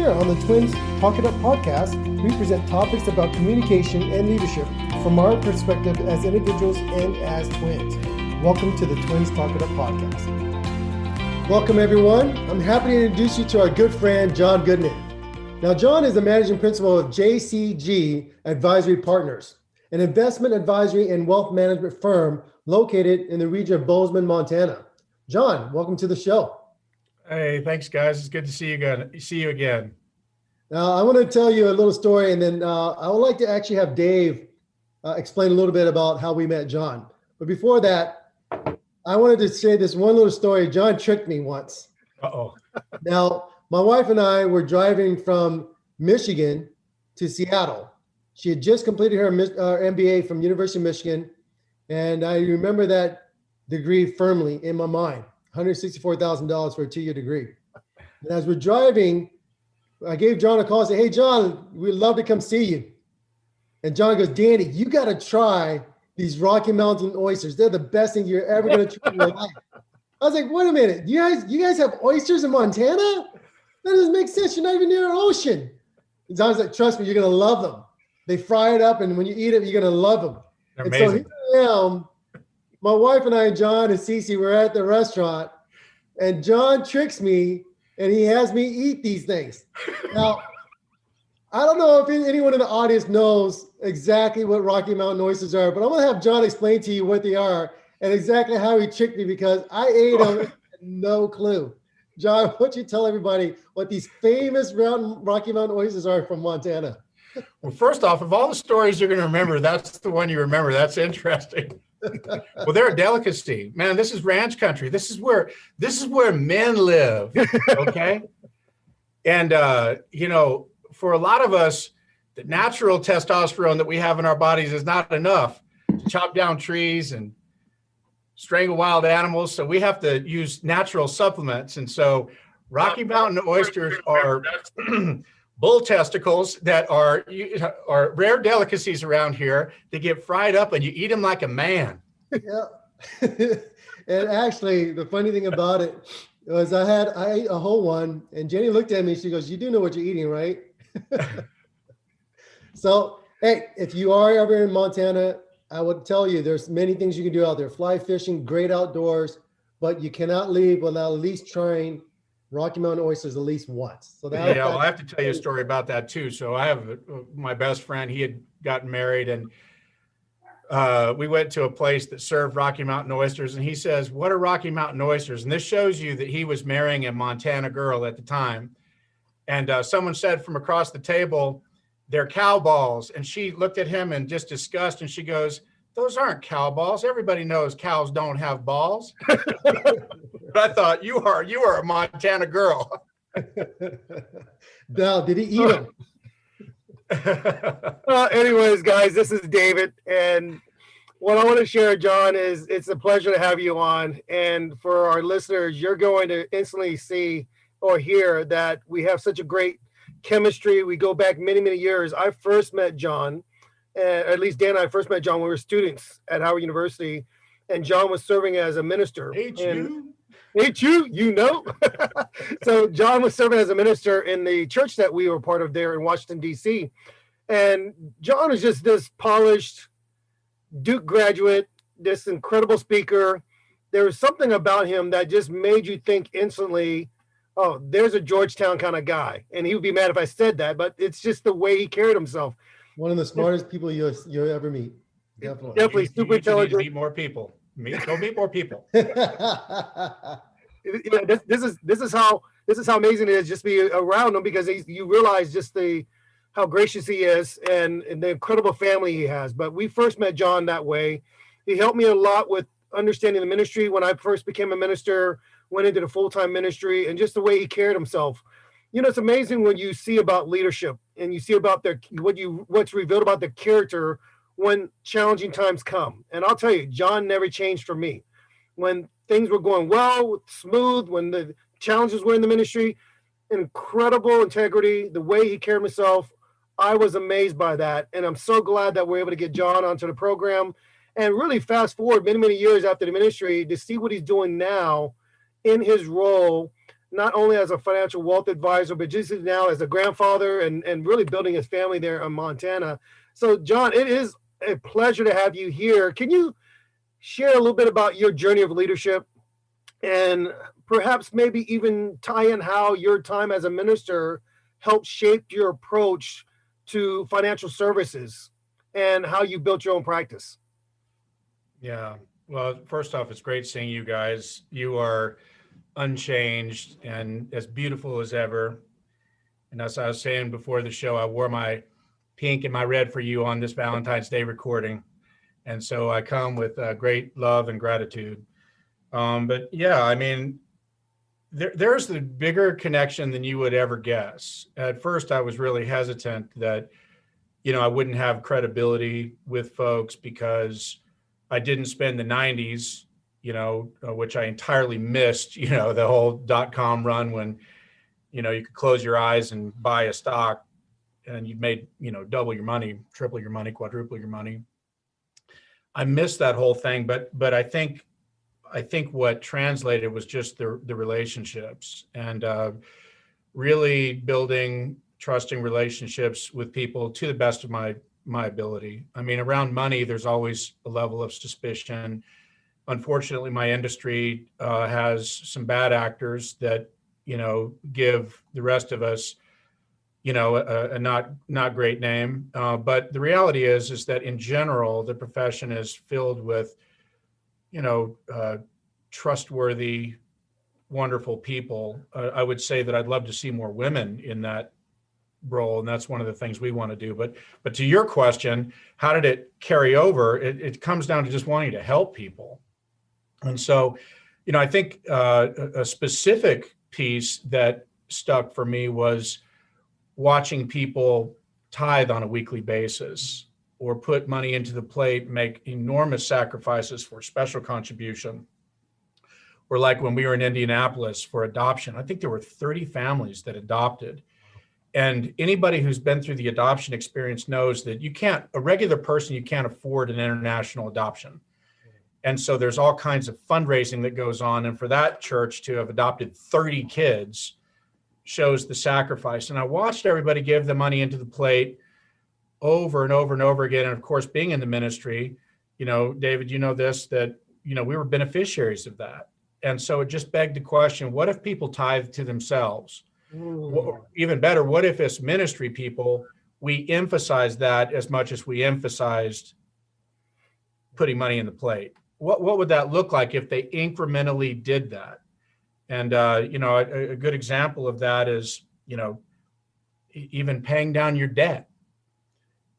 Here on the Twins Talk It Up podcast, we present topics about communication and leadership from our perspective as individuals and as twins. Welcome to the Twins Talk It Up podcast. Welcome, everyone. I'm happy to introduce you to our good friend, Jon Goodman. Now, Jon is the managing principal of JCG Advisory Partners, an investment advisory and wealth management firm located in the region of Bozeman, Montana. Jon, welcome to the show. Hey, thanks, guys. It's good to see you again. See you again. Now, I want to tell you a little story, and then uh, I would like to actually have Dave uh, explain a little bit about how we met Jon. But before that, I wanted to say this one little story. Jon tricked me once. Uh-oh. now, my wife and I were driving from Michigan to Seattle. She had just completed her uh, MBA from University of Michigan, and I remember that degree firmly in my mind. $164,000 for a two year degree. And as we're driving, I gave Jon a call and said, Hey, Jon, we'd love to come see you. And Jon goes, Danny, you got to try these Rocky Mountain oysters. They're the best thing you're ever going to try in your life. I was like, wait a minute, you guys, you guys have oysters in Montana? That doesn't make sense. You're not even near an ocean. And Jon's like, trust me, you're gonna love them. They fry it up, and when you eat it, you're gonna love them. They're and amazing. so here I am my wife and I, Jon and Cece, were at the restaurant, and Jon tricks me and he has me eat these things. Now, I don't know if anyone in the audience knows exactly what Rocky Mountain oysters are, but I'm gonna have Jon explain to you what they are and exactly how he tricked me because I ate them, no clue. Jon, why don't you tell everybody what these famous Rocky Mountain oysters are from Montana? Well, first off, of all the stories you're going to remember, that's the one you remember. That's interesting well, they're a delicacy, man. This is ranch country. This is where this is where men live. Okay, and uh, you know, for a lot of us, the natural testosterone that we have in our bodies is not enough to chop down trees and strangle wild animals. So we have to use natural supplements, and so Rocky Mountain oysters are. bull testicles that are are rare delicacies around here. They get fried up and you eat them like a man. yeah. and actually, the funny thing about it was I had I ate a whole one, and Jenny looked at me. She goes, "You do know what you're eating, right?" so, hey, if you are ever in Montana, I would tell you there's many things you can do out there. Fly fishing, great outdoors, but you cannot leave without at least trying Rocky Mountain oysters at least once. So that, yeah, well, I have to tell you a story about that too. So I have uh, my best friend. He had gotten married, and uh, we went to a place that served Rocky Mountain oysters, and he says, "What are Rocky Mountain oysters?" And this shows you that he was marrying a Montana girl at the time. And uh, someone said from across the table, "They're cow balls," and she looked at him in just disgust, and she goes, "Those aren't cow balls. Everybody knows cows don't have balls." but I thought you are you are a Montana girl. now, did he eat them? well, anyways, guys, this is David, and what I want to share, Jon, is it's a pleasure to have you on. And for our listeners, you're going to instantly see or hear that we have such a great chemistry. We go back many, many years. I first met Jon, uh, at least Dan and I first met Jon when we were students at Howard University, and Jon was serving as a minister. H.U. You? You know. so Jon was serving as a minister in the church that we were part of there in Washington D.C. And Jon is just this polished Duke graduate, this incredible speaker. There was something about him that just made you think instantly, "Oh, there's a Georgetown kind of guy." And he would be mad if I said that, but it's just the way he carried himself. One of the smartest people you you ever meet. Definitely. Definitely you, super you intelligent. Meet more people. Meet, go meet more people. this, this, is this is how this is how amazing it is just be around him because you realize just the how gracious he is and, and the incredible family he has. But we first met John that way. He helped me a lot with understanding the ministry when I first became a minister, went into the full time ministry, and just the way he carried himself. you know, it's amazing when you see about leadership and you see about their what you what's revealed about their character when challenging times come. And I'll tell you, Jon never changed for me. When things were going well, smooth, when the challenges were in the ministry, incredible integrity, the way he carried himself. I was amazed by that. And I'm so glad that we're able to get Jon onto the program and really fast forward many, many years after the ministry to see what he's doing now in his role, not only as a financial wealth advisor, but just now as a grandfather and, and really building his family there in Montana. So, Jon, it is a pleasure to have you here. Can you share a little bit about your journey of leadership and perhaps maybe even tie in how your time as a minister helped shape your approach to financial services and how you built your own practice? Yeah. Well, first off, it's great seeing you guys. You are unchanged and as beautiful as ever. And as I was saying before the show, I wore my pink and my red for you on this Valentine's Day recording. And so I come with uh, great love and gratitude. Um, but yeah, I mean, there, there's the bigger connection than you would ever guess. At first, I was really hesitant that, you know, I wouldn't have credibility with folks because I didn't spend the 90s, you know, uh, which I entirely missed, you know, the whole dot com run when, you know, you could close your eyes and buy a stock and you made, you know, double your money, triple your money, quadruple your money. I missed that whole thing, but but I think I think what translated was just the the relationships and uh, really building trusting relationships with people to the best of my my ability. I mean, around money, there's always a level of suspicion. Unfortunately, my industry uh, has some bad actors that you know give the rest of us you know a, a not not great name. Uh, but the reality is is that in general, the profession is filled with you know uh, trustworthy wonderful people. Uh, I would say that I'd love to see more women in that role and that's one of the things we want to do but but to your question how did it carry over it, it comes down to just wanting to help people and so you know i think uh, a specific piece that stuck for me was watching people tithe on a weekly basis or put money into the plate make enormous sacrifices for special contribution. Or like when we were in indianapolis for adoption i think there were 30 families that adopted. And anybody who's been through the adoption experience knows that you can't a regular person you can't afford an international adoption and so there's all kinds of fundraising that goes on. And for that church to have adopted 30 kids shows the sacrifice. And i watched everybody give the money into the plate over and over and over again. And of course being in the ministry you know david you know this that you know we were beneficiaries of that. And so it just begged the question what if people tithe to themselves? Mm. Even better, what if as ministry people, we emphasize that as much as we emphasized putting money in the plate? What, what would that look like if they incrementally did that? And, uh, you know, a, a good example of that is, you know, even paying down your debt.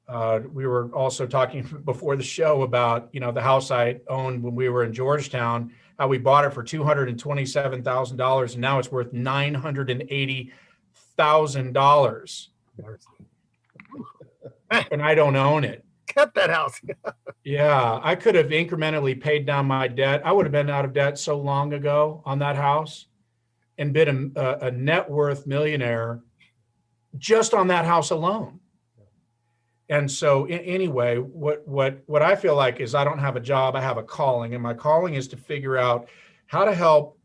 Uh, we were also talking before the show about you know the house I owned when we were in Georgetown how we bought it for $227,000 and now it's worth $980,000. and I don't own it. Kept that house. yeah, I could have incrementally paid down my debt. I would have been out of debt so long ago on that house and been a, a net worth millionaire just on that house alone and so anyway what what what i feel like is i don't have a job i have a calling and my calling is to figure out how to help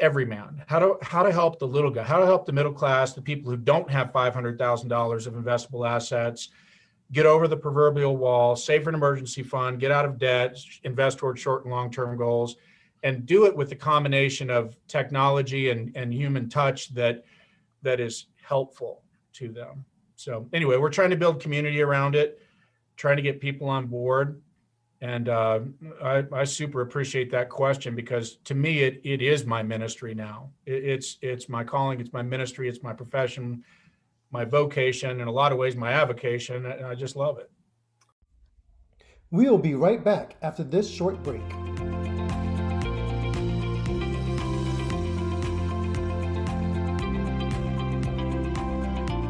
every man how to how to help the little guy how to help the middle class the people who don't have $500000 of investable assets get over the proverbial wall save for an emergency fund get out of debt invest toward short and long term goals and do it with the combination of technology and, and human touch that that is helpful to them so anyway, we're trying to build community around it, trying to get people on board. And uh, I, I, super appreciate that question because to me, it, it is my ministry now. It, it's, it's my calling, it's my ministry, it's my profession, my vocation, in a lot of ways, my avocation. And I just love it. We'll be right back after this short break.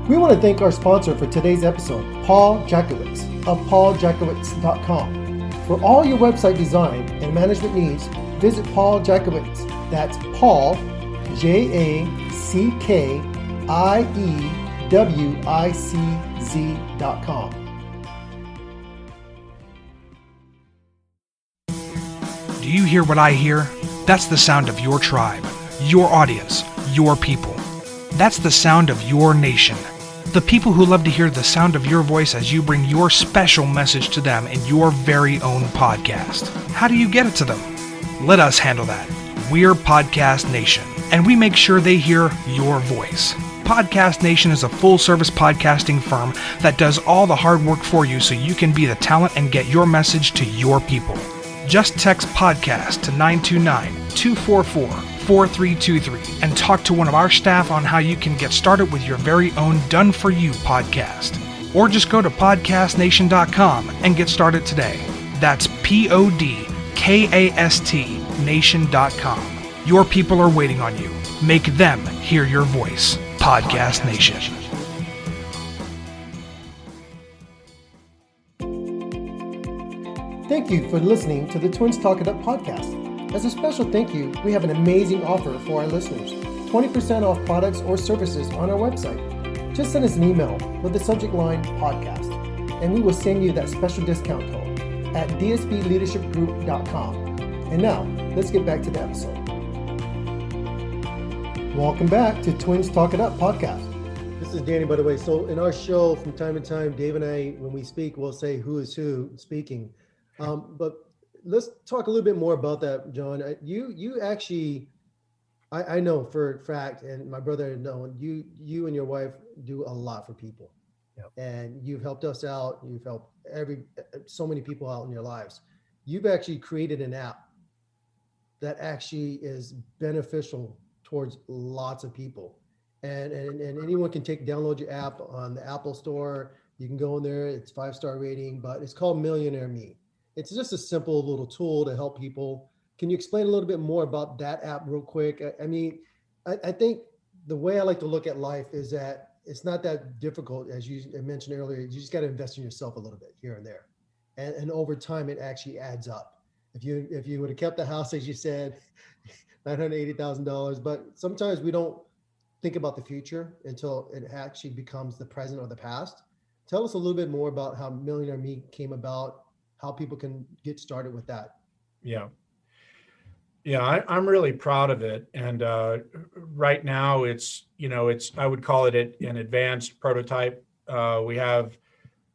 We want to thank our sponsor for today's episode, Paul Jackiewicz of pauljackiewicz.com. For all your website design and management needs, visit Paul Jackiewicz. That's Paul, J A C K I E W I C Z.com. Do you hear what I hear? That's the sound of your tribe, your audience, your people. That's the sound of your nation. The people who love to hear the sound of your voice as you bring your special message to them in your very own podcast. How do you get it to them? Let us handle that. We're Podcast Nation, and we make sure they hear your voice. Podcast Nation is a full service podcasting firm that does all the hard work for you so you can be the talent and get your message to your people. Just text podcast to 929 244 4323 and talk to one of our staff on how you can get started with your very own done for you podcast. Or just go to podcastnation.com and get started today. That's P O D K A S T nation.com. Your people are waiting on you. Make them hear your voice. Podcast Nation. Thank you for listening to the Twins Talk It Up podcast. As a special thank you, we have an amazing offer for our listeners 20% off products or services on our website. Just send us an email with the subject line podcast, and we will send you that special discount code at dsbleadershipgroup.com. And now, let's get back to the episode. Welcome back to Twins Talk It Up podcast. This is Danny, by the way. So, in our show, from time to time, Dave and I, when we speak, we'll say who is who speaking. Um, but let's talk a little bit more about that, Jon. You you actually, I, I know for a fact, and my brother know you you and your wife do a lot for people, Yep. and you've helped us out. You've helped every so many people out in your lives. You've actually created an app that actually is beneficial towards lots of people. And, and, and anyone can take download your app on the Apple Store. You can go in there. It's five star rating, but it's called Millionaire Me. It's just a simple little tool to help people. Can you explain a little bit more about that app real quick? I, I mean, I, I think the way I like to look at life is that it's not that difficult, as you mentioned earlier. You just got to invest in yourself a little bit here and there, and, and over time it actually adds up. If you if you would have kept the house as you said, nine hundred eighty thousand dollars, but sometimes we don't think about the future until it actually becomes the present or the past. Tell us a little bit more about how Millionaire Me came about, how people can get started with that. Yeah. Yeah, I, I'm really proud of it. And uh, right now, it's you know, it's I would call it an advanced prototype. Uh, we have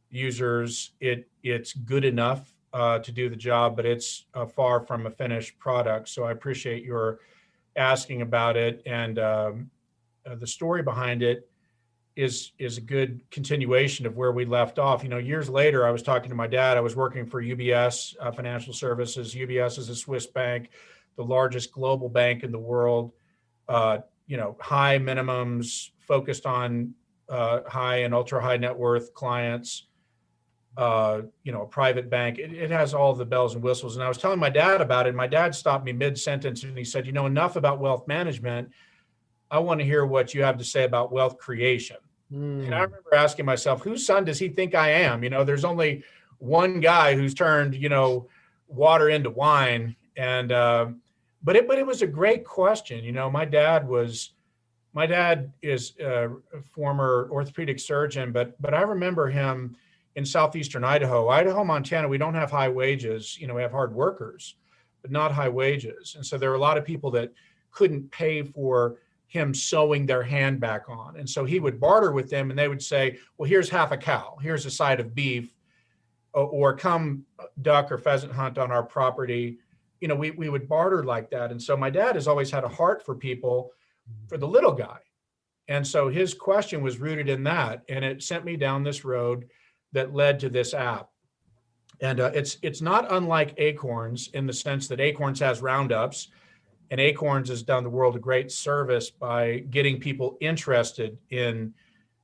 users. It it's good enough uh, to do the job, but it's uh, far from a finished product. So I appreciate your asking about it. And um, uh, the story behind it is is a good continuation of where we left off. You know, years later, I was talking to my dad. I was working for UBS uh, Financial Services. UBS is a Swiss bank, the largest global bank in the world. Uh, you know, high minimums, focused on uh, high and ultra high net worth clients. Uh, you know, a private bank. It, it has all the bells and whistles. And I was telling my dad about it. And my dad stopped me mid sentence and he said, "You know, enough about wealth management." I want to hear what you have to say about wealth creation. And I Hmm. remember asking myself, whose son does he think I am? You know, there's only one guy who's turned, you know, water into wine. And, uh, but it, but it was a great question. You know, my dad was, my dad is a former orthopedic surgeon, but, but I remember him in Southeastern Idaho, Idaho, Montana, we don't have high wages. You know, we have hard workers, but not high wages. And so there are a lot of people that couldn't pay for him sewing their hand back on. And so he would barter with them and they would say, well, here's half a cow, here's a side of beef, or, or come uh, duck or pheasant hunt on our property. You know, we, we would barter like that. And so my dad has always had a heart for people, for the little guy. And so his question was rooted in that. And it sent me down this road that led to this app. And uh, it's it's not unlike Acorns in the sense that Acorns has roundups, and Acorns has done the world a great service by getting people interested in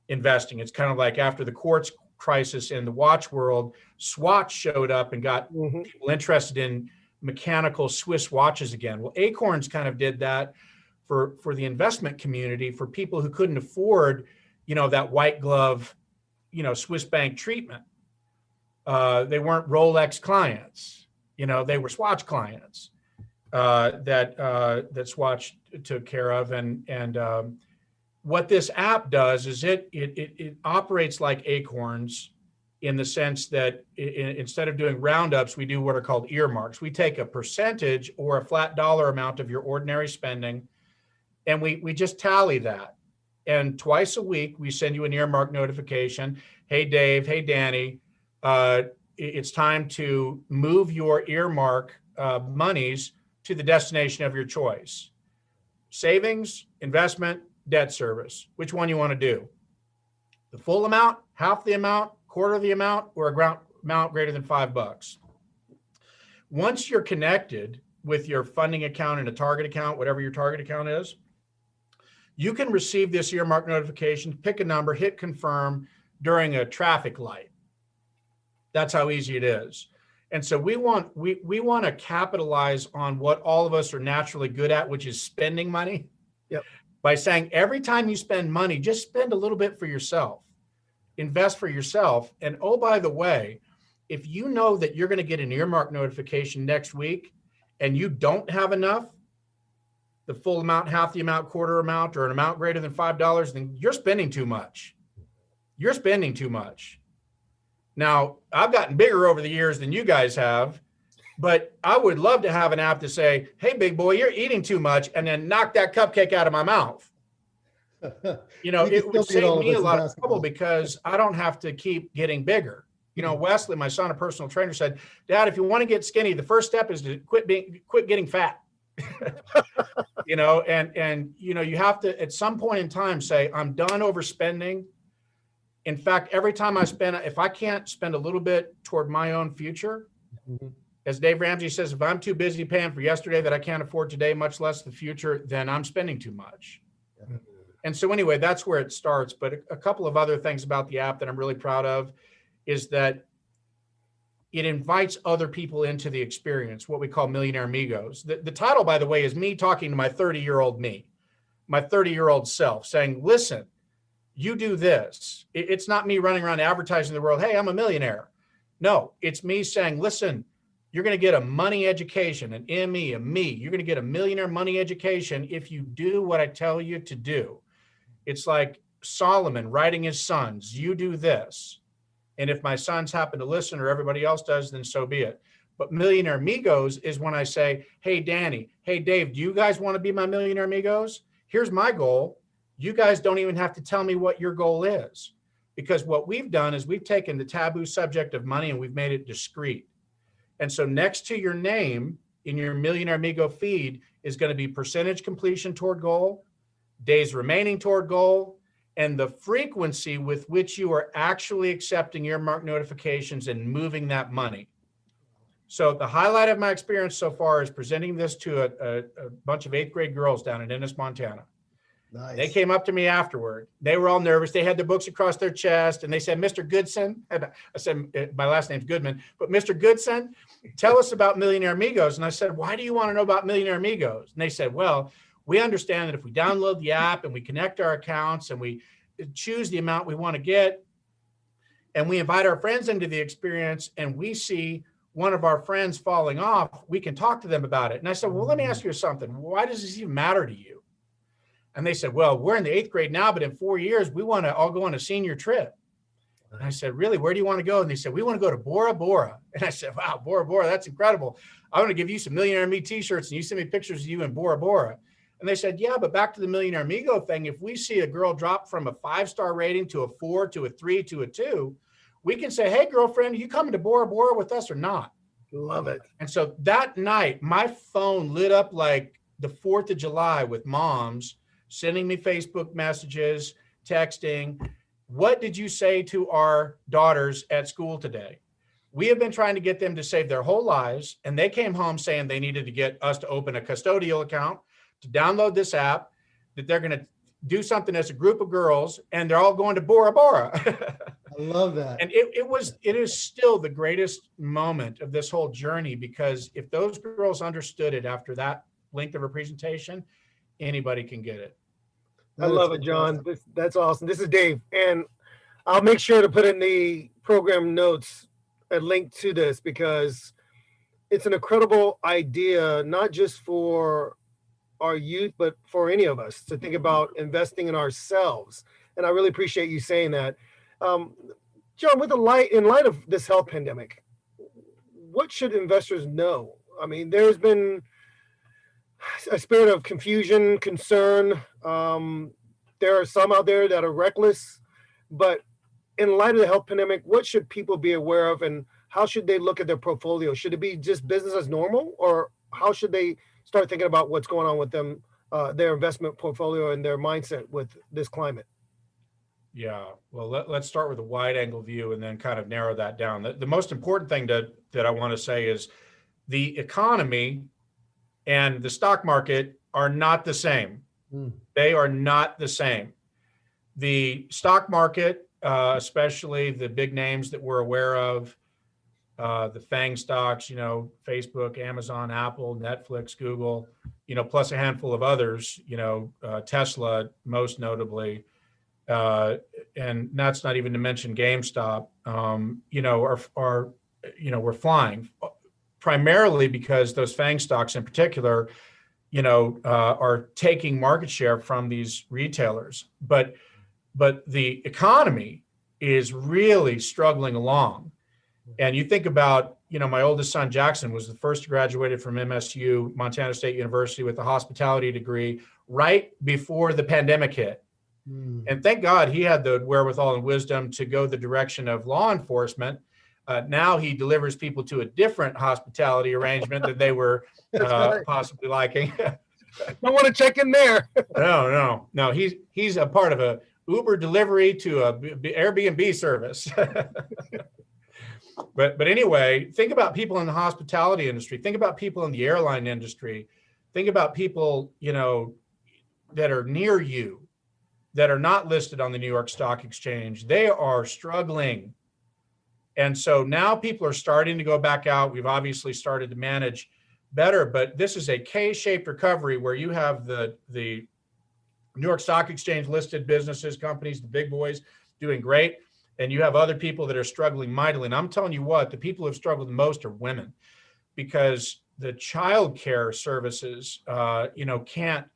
investing. It's kind of like after the quartz crisis in the watch world, Swatch showed up and got Mhm. people interested in mechanical Swiss watches again. Well, Acorns kind of did that for for the investment community for people who couldn't afford, you know, that white glove, you know, Swiss bank treatment. Uh, they weren't Rolex clients, you know, they were Swatch clients uh, that uh, that Swatch took care of. And and um, what this app does is it it it, it operates like Acorns in the sense that instead of doing roundups, we do what are called earmarks. We take a percentage or a flat dollar amount of your ordinary spending, and we we just tally that. And twice a week, we send you an earmark notification. Hey, Dave. Hey, Danny. Uh, it's time to move your earmark uh, monies to the destination of your choice. Savings, investment, debt service. Which one you want to do? The full amount, half the amount, quarter of the amount, or a ground amount greater than five bucks. Once you're connected with your funding account and a target account, whatever your target account is, you can receive this earmark notification, pick a number, hit confirm during a traffic light. That's how easy it is. And so we want we we want to capitalize on what all of us are naturally good at, which is spending money. Yep. By saying every time you spend money, just spend a little bit for yourself. Invest for yourself. And oh, by the way, if you know that you're going to get an earmark notification next week and you don't have enough, the full amount, half the amount, quarter amount, or an amount greater than five dollars, then you're spending too much. You're spending too much. Now, I've gotten bigger over the years than you guys have, but I would love to have an app to say, "Hey, big boy, you're eating too much," and then knock that cupcake out of my mouth. You know, You it would save me a lot of trouble because I don't have to keep getting bigger. You know, Wesley, my son, a personal trainer, said, "Dad, if you want to get skinny, the first step is to quit being quit getting fat." you know, and and you know, you have to at some point in time say, "I'm done overspending." In fact, every time I spend, if I can't spend a little bit toward my own future, Mhm. as Dave Ramsey says, if I'm too busy paying for yesterday that I can't afford today, much less the future, then I'm spending too much. And so anyway, that's where it starts. But a, a couple of other things about the app that I'm really proud of is that it invites other people into the experience, what we call millionaire amigos. The, the title, by the way, is me talking to my 30 year old me, my 30 year old self, saying, listen, you do this. It- it's not me running around advertising the world, hey, I'm a millionaire. No, it's me saying, listen, you're going to get a money education, an ME, a me. You're going to get a millionaire money education if you do what I tell you to do. It's like Solomon writing his sons, you do this. And if my sons happen to listen or everybody else does, then so be it. But millionaire amigos is when I say, hey, Danny, hey, Dave, do you guys want to be my millionaire amigos? Here's my goal. You guys don't even have to tell me what your goal is. Because what we've done is we've taken the taboo subject of money and we've made it discreet. And so next to your name in your Millionaire Amigo feed is going to be percentage completion toward goal, days remaining toward goal, and the frequency with which you are actually accepting earmark notifications and moving that money. So the highlight of my experience so far is presenting this to a, a, a bunch of eighth grade girls down in Ennis, Montana. Nice. They came up to me afterward. They were all nervous. They had their books across their chest and they said, Mr. Goodson, I said, "Uh, my last name's Goodman, but Mr. Goodson, tell us about Millionaire Amigos. And I said, why do you want to know about Millionaire Amigos? And they said, well, we understand that if we download the app and we connect our accounts and we choose the amount we want to get, and we invite our friends into the experience and we see one of our friends falling off, we can talk to them about it. And I said, well, let me ask you something. Why does this even matter to you? And they said, well, we're in the eighth grade now, but in four years, we want to all go on a senior trip. And I said, really, where do you want to go? And they said, we want to go to Bora Bora. And I said, wow, Bora Bora, that's incredible. I want to give you some Millionaire Me t-shirts and you send me pictures of you in Bora Bora. And they said, yeah, but back to the Millionaire Amigo thing. If we see a girl drop from a five-star rating to a four, to a three, to a two, we can say, hey, girlfriend, are you coming to Bora Bora with us or not? Love it. And so that night, my phone lit up like the 4th of July with moms sending me Facebook messages, texting. What did you say to our daughters at school today? We have been trying to get them to save their whole lives, and they came home saying they needed to get us to open a custodial account, to download this app, that they're going to do something as a group of girls, and they're all going to Bora Bora. I love that. and it, it was it is still the greatest moment of this whole journey because if those girls understood it after that length of a presentation anybody can get it I love it, Jon. This, that's awesome. This is Dave, and I'll make sure to put in the program notes a link to this because it's an incredible idea, not just for our youth, but for any of us to think about investing in ourselves. And I really appreciate you saying that. Um, Jon, with the light in light of this health pandemic, what should investors know? I mean, there's been a spirit of confusion, concern. Um, there are some out there that are reckless, but in light of the health pandemic, what should people be aware of and how should they look at their portfolio? Should it be just business as normal or how should they start thinking about what's going on with them, uh, their investment portfolio and their mindset with this climate? Yeah, well, let, us start with a wide angle view and then kind of narrow that down. The, the most important thing to, that I want to say is the economy and the stock market are not the same. Mm. They are not the same. The stock market, uh, especially the big names that we're aware of, uh, the FANG stocks, you know, Facebook, Amazon, Apple, Netflix, Google, you know, plus a handful of others, you know, uh, Tesla, most notably, uh, and that's not even to mention GameStop, um, you know, are, are, you know, we're flying primarily because those FANG stocks in particular, you know, uh, are taking market share from these retailers. But, but the economy is really struggling along and you think about, you know, my oldest son, Jackson, was the first graduated from MSU, Montana State University, with a hospitality degree right before the pandemic hit. Mm. And thank God he had the wherewithal and wisdom to go the direction of law enforcement. Uh, now he delivers people to a different hospitality arrangement that they were uh, right. possibly liking. I want to check in there. no, no, no. He's he's a part of a Uber delivery to a Airbnb service. but but anyway, think about people in the hospitality industry. Think about people in the airline industry. Think about people you know that are near you that are not listed on the New York Stock Exchange. They are struggling. And so now people are starting to go back out. We've obviously started to manage better, but this is a K-shaped recovery where you have the the New York Stock Exchange listed businesses, companies, the big boys doing great and you have other people that are struggling mightily. And I'm telling you what, the people who have struggled the most are women because the child care services, uh, you know, can't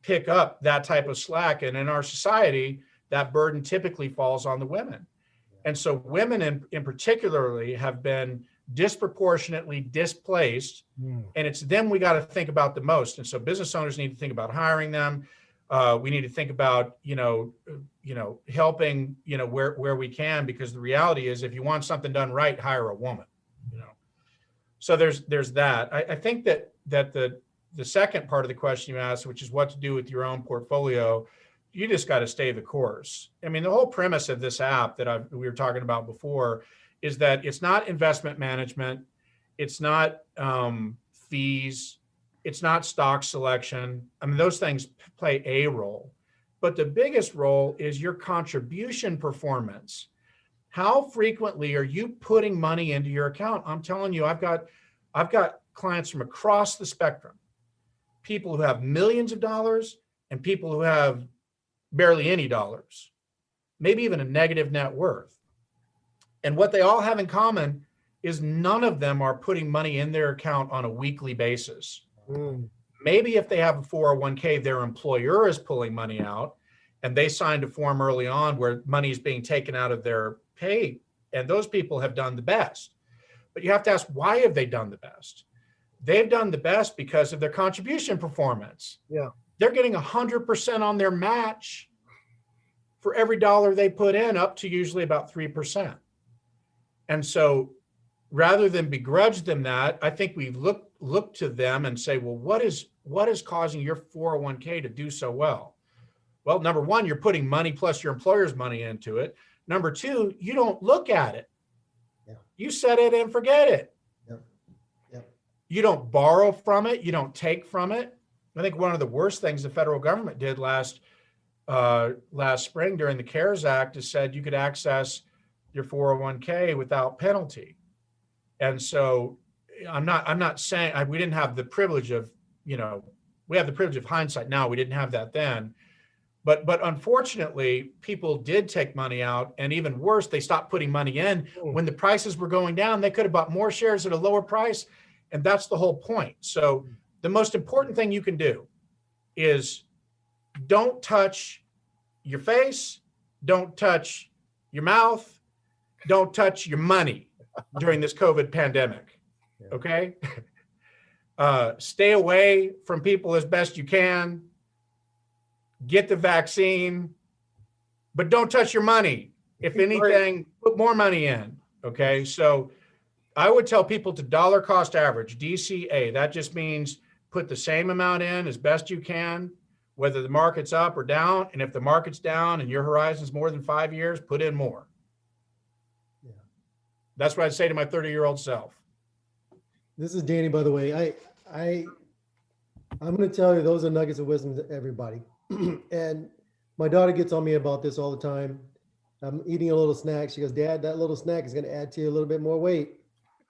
pick up that type of slack. And in our society, that burden typically falls on the women. And so women in, in particularly have been disproportionately displaced. Mm. And it's them we got to think about the most. And so business owners need to think about hiring them. Uh, we need to think about, you know, you know, helping, you know, where where we can, because the reality is, if you want something done right, hire a woman. You know, so there's there's that. I, I think that that the the second part of the question you asked, which is what to do with your own portfolio, you just got to stay the course. I mean, the whole premise of this app that I've, we were talking about before is that it's not investment management, it's not um, fees, it's not stock selection. I mean, those things play a role, but the biggest role is your contribution performance. How frequently are you putting money into your account? I'm telling you, I've got, I've got clients from across the spectrum, people who have millions of dollars and people who have barely any dollars, maybe even a negative net worth. And what they all have in common is none of them are putting money in their account on a weekly basis. Mm. Maybe if they have a 401k, their employer is pulling money out and they signed a form early on where money is being taken out of their pay. And those people have done the best. But you have to ask, why have they done the best? They've done the best because of their contribution performance. Yeah. They're getting 100% on their match for every dollar they put in, up to usually about 3%. And so rather than begrudge them that, I think we look look to them and say, well, what is what is causing your 401k to do so well? Well, number one, you're putting money plus your employer's money into it. Number two, you don't look at it. Yeah. You set it and forget it. Yep. Yep. You don't borrow from it. You don't take from it. I think one of the worst things the federal government did last uh, last spring during the CARES Act is said you could access your 401k without penalty. And so I'm not I'm not saying I, we didn't have the privilege of you know we have the privilege of hindsight now we didn't have that then But but unfortunately, people did take money out, and even worse, they stopped putting money in hmm. when the prices were going down. They could have bought more shares at a lower price, and that's the whole point. So the most important thing you can do is don't touch your face, don't touch your mouth, don't touch your money during this COVID pandemic. Okay. Uh, stay away from people as best you can. Get the vaccine, but don't touch your money. If anything, put more money in. Okay. So I would tell people to dollar cost average, DCA. That just means put the same amount in as best you can, whether the market's up or down. And if the market's down and your horizon's more than five years, put in more. Yeah. That's what I'd say to my 30 year old self. This is Danny, by the way. I, I, I'm going to tell you those are nuggets of wisdom to everybody. and my daughter gets on me about this all the time. I'm eating a little snack. She goes, "Dad, that little snack is going to add to you a little bit more weight."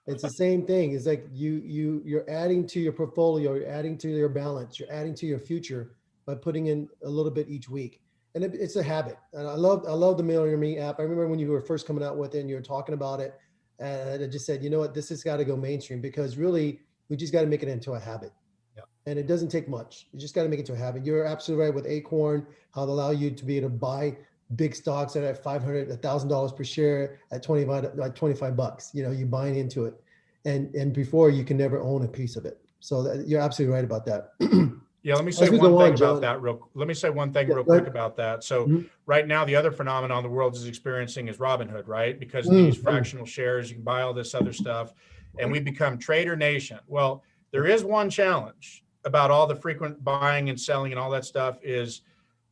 It's the same thing. It's like you, you, you're adding to your portfolio. You're adding to your balance. You're adding to your future by putting in a little bit each week. And it, it's a habit. And I love, I love the Millionaire Me app. I remember when you were first coming out with it and you were talking about it. And I just said, you know what, this has got to go mainstream because really we just got to make it into a habit. Yeah. And it doesn't take much. You just got to make it to a habit. You're absolutely right with Acorn, how they allow you to be able to buy big stocks that are at 500, a thousand dollars per share at 25, like 25 bucks, you know, you're buying into it. And, and before you can never own a piece of it. So that, you're absolutely right about that. Yeah, let me say one thing on, about that real. Let me say one thing Yeah, real quick about that. So Mhm. right now, the other phenomenon the world is experiencing is Robinhood, right? Because Mm. these fractional shares, you can buy all this other stuff, and we become trader nation. Well, there is one challenge about all the frequent buying and selling and all that stuff is,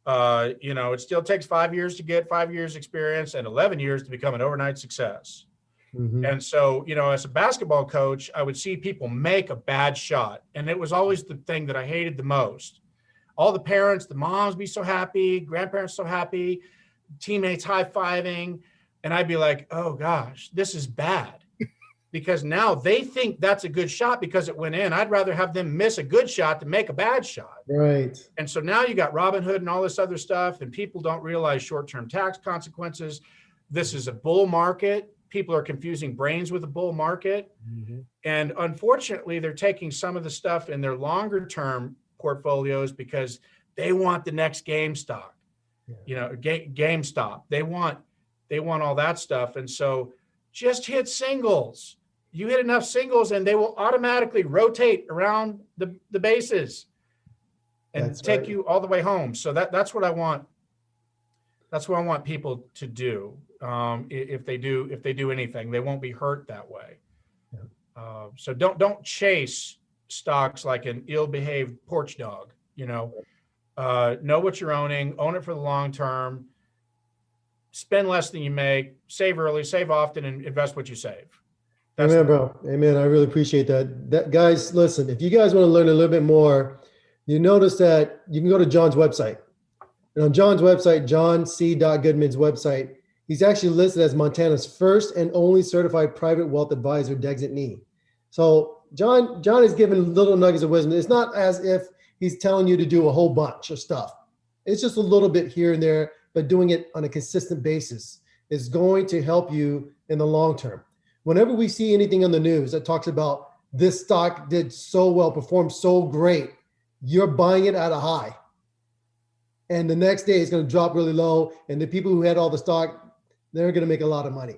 uh, you know, it still takes five years to get five years experience and 11 years to become an overnight success. Mhm. And so, you know, as a basketball coach, I would see people make a bad shot. And it was always the thing that I hated the most. All the parents, the moms be so happy, grandparents so happy, teammates high fiving. And I'd be like, oh gosh, this is bad. because now they think that's a good shot because it went in. I'd rather have them miss a good shot than make a bad shot. Right. And so now you got Robinhood and all this other stuff, and people don't realize short term tax consequences. This is a bull market. People are confusing brains with a bull market. Mhm. And unfortunately, they're taking some of the stuff in their longer term portfolios because they want the next GameStop, Yeah. you know, Ga- GameStop. They want they want all that stuff. And so just hit singles. You hit enough singles and they will automatically rotate around the, the bases and That's take right. you all the way home. So that that's what I want. That's what I want people to do. Um, if they do, if they do anything, they won't be hurt that way. Yeah. Uh, so don't don't chase stocks like an ill-behaved porch dog. You know, uh, know what you're owning, own it for the long term. Spend less than you make, save early, save often, and invest what you save. That's Amen, bro. Amen. I really appreciate that. That guys, listen, if you guys want to learn a little bit more, you notice that you can go to Jon's website. And on Jon's website, Jon C. Goodman's website, he's actually listed as Montana's first and only certified private wealth advisor, designee. So Jon, Jon is giving little nuggets of wisdom. It's not as if he's telling you to do a whole bunch of stuff. It's just a little bit here and there, but doing it on a consistent basis is going to help you in the long term whenever we see anything on the news that talks about this stock did so well, performed so great, you're buying it at a high. And the next day it's going to drop really low. And the people who had all the stock, they're going to make a lot of money.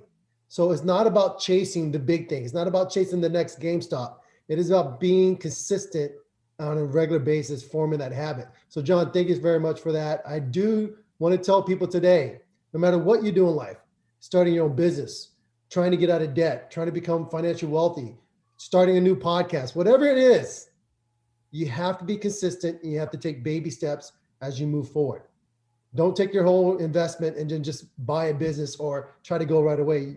So it's not about chasing the big thing. It's not about chasing the next GameStop. It is about being consistent on a regular basis, forming that habit. So, Jon, thank you very much for that. I do want to tell people today no matter what you do in life, starting your own business, trying to get out of debt, trying to become financially wealthy, starting a new podcast, whatever it is, you have to be consistent and you have to take baby steps as you move forward. Don't take your whole investment and then just buy a business or try to go right away.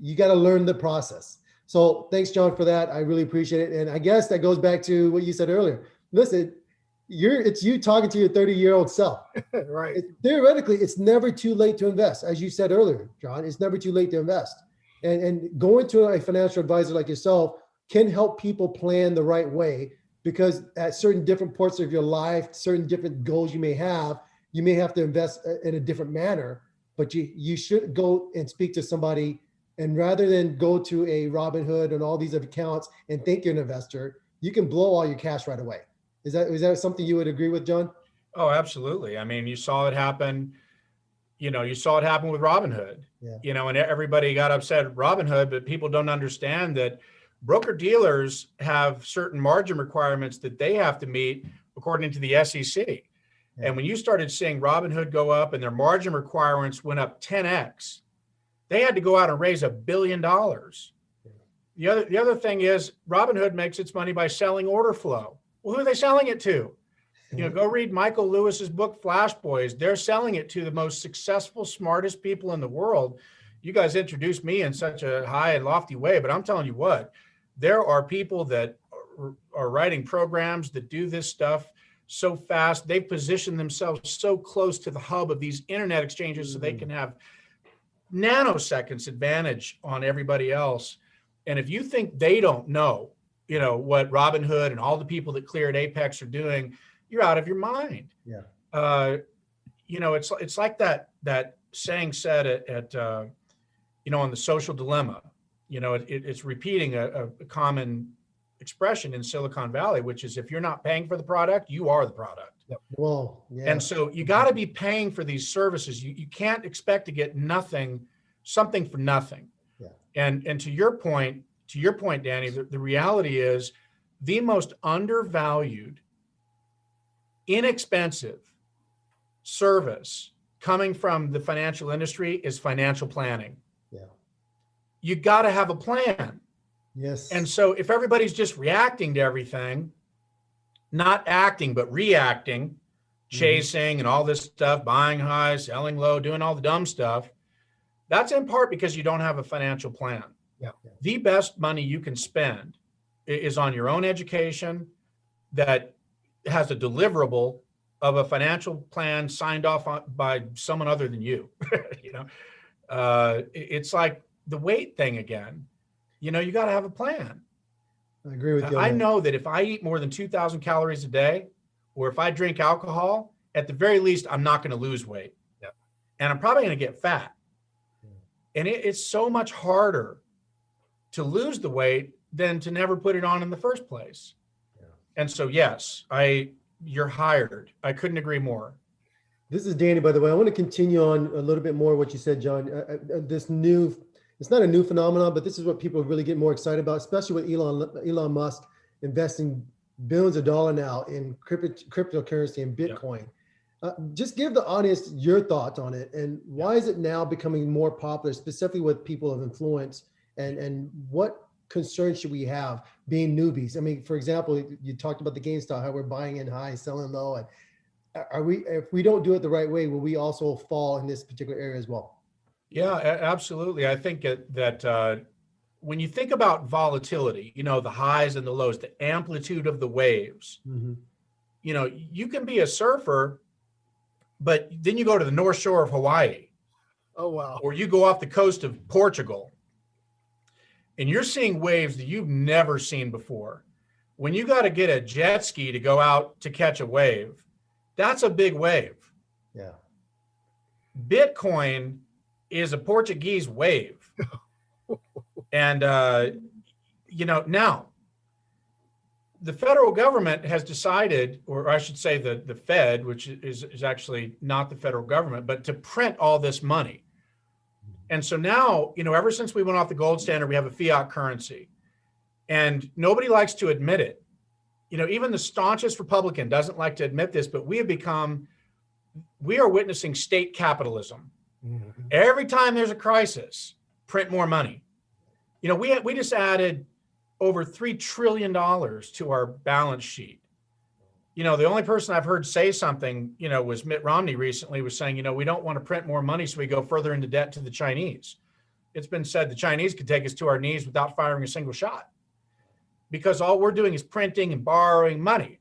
You got to learn the process. So thanks, Jon, for that. I really appreciate it. And I guess that goes back to what you said earlier. Listen, you're it's you talking to your 30 year old self. right. It- theoretically, it's never too late to invest. As you said earlier, Jon, it's never too late to invest. And, and going to a financial advisor like yourself can help people plan the right way because at certain different parts of your life, certain different goals you may have, you may have to invest uh, in a different manner, but you you should go and speak to somebody. And rather than go to a Robinhood and all these accounts and think you're an investor, you can blow all your cash right away. Is that is that something you would agree with, Jon? Oh, absolutely. I mean, you saw it happen. You know, you saw it happen with Robinhood. Yeah. You know, and everybody got upset at Robinhood, but people don't understand that broker dealers have certain margin requirements that they have to meet according to the SEC. Yeah. And when you started seeing Robinhood go up and their margin requirements went up 10x, they had to go out and raise a billion dollars. The other the other thing is Robinhood makes its money by selling order flow. Well, who are they selling it to? You know, go read Michael Lewis's book Flash Boys. They're selling it to the most successful, smartest people in the world. You guys introduced me in such a high and lofty way, but I'm telling you what, there are people that are writing programs that do this stuff so fast. They've positioned themselves so close to the hub of these internet exchanges so they Mhm. can have nanoseconds advantage on everybody else. And if you think they don't know, you know, what Robinhood and all the people that cleared Apex are doing, you're out of your mind. Yeah. Uh, you know, it's it's like that that saying said at, at uh, you know, on the social dilemma. You know, it, it's repeating a, a common expression in Silicon Valley, which is if you're not paying for the product, you are the product. Well, yeah. And so you got to be paying for these services. You, you can't expect to get nothing, something for nothing. Yeah. And and to your point, to your point, Danny, the, the reality is the most undervalued, inexpensive service coming from the financial industry is financial planning. Yeah. You got to have a plan. Yes. And so if everybody's just reacting to everything, not acting, but reacting, chasing and all this stuff, buying high, selling low, doing all the dumb stuff, that's in part because you don't have a financial plan. Yeah. The best money you can spend is on your own education that has a deliverable of a financial plan signed off on, by someone other than you. you know, uh, it's like the weight thing again. You know, you got to have a plan. I agree with you. I know that if I eat more than 2,000 calories a day, or if I drink alcohol, at the very least, I'm not going to lose weight. Yep. And I'm probably going to get fat. And it, it's so much harder to lose the weight than to never put it on in the first place. Yeah. And so, yes, I you're hired. I couldn't agree more. This is Danny, by the way. I want to continue on a little bit more what you said, Jon. Uh, uh, this new, it's not a new phenomenon, but this is what people really get more excited about, especially with Elon Elon Musk investing billions of dollars now in crypto, cryptocurrency and Yep. Bitcoin. Uh, just give the audience your thoughts on it, and why is it now becoming more popular, specifically with people of influence, and and what concerns should we have being newbies? I mean, for example, you talked about the GameStop, how we're buying in high, selling low, and are we if we don't do it the right way will we also fall in this particular area as well Yeah, absolutely. I think that, that uh, when you think about volatility, you know, the highs and the lows, the amplitude of the waves, you know, you can be a surfer, but then you go to the North Shore of Hawaii Oh wow. or you go off the coast of Portugal and you're seeing waves that you've never seen before. When you got to get a jet ski to go out to catch a wave, that's a big wave. yeah Bitcoin is a Portuguese wave. and, uh, you know, now the federal government has decided, or I should say the, the Fed, which is, is actually not the federal government, but to print all this money. And so now, you know, ever since we went off the gold standard, we have a fiat currency. And nobody likes to admit it. You know, even the staunchest Republican doesn't like to admit this, but we have become we are witnessing state capitalism. Mhm. Every time there's a crisis, print more money. You know, we we just added over three trillion dollars to our balance sheet. You know, the only person I've heard say something, you know, was Mitt Romney recently was saying, you know, we don't want to print more money, so we go further into debt to the Chinese. It's been said the Chinese could take us to our knees without firing a single shot because all we're doing is printing and borrowing money.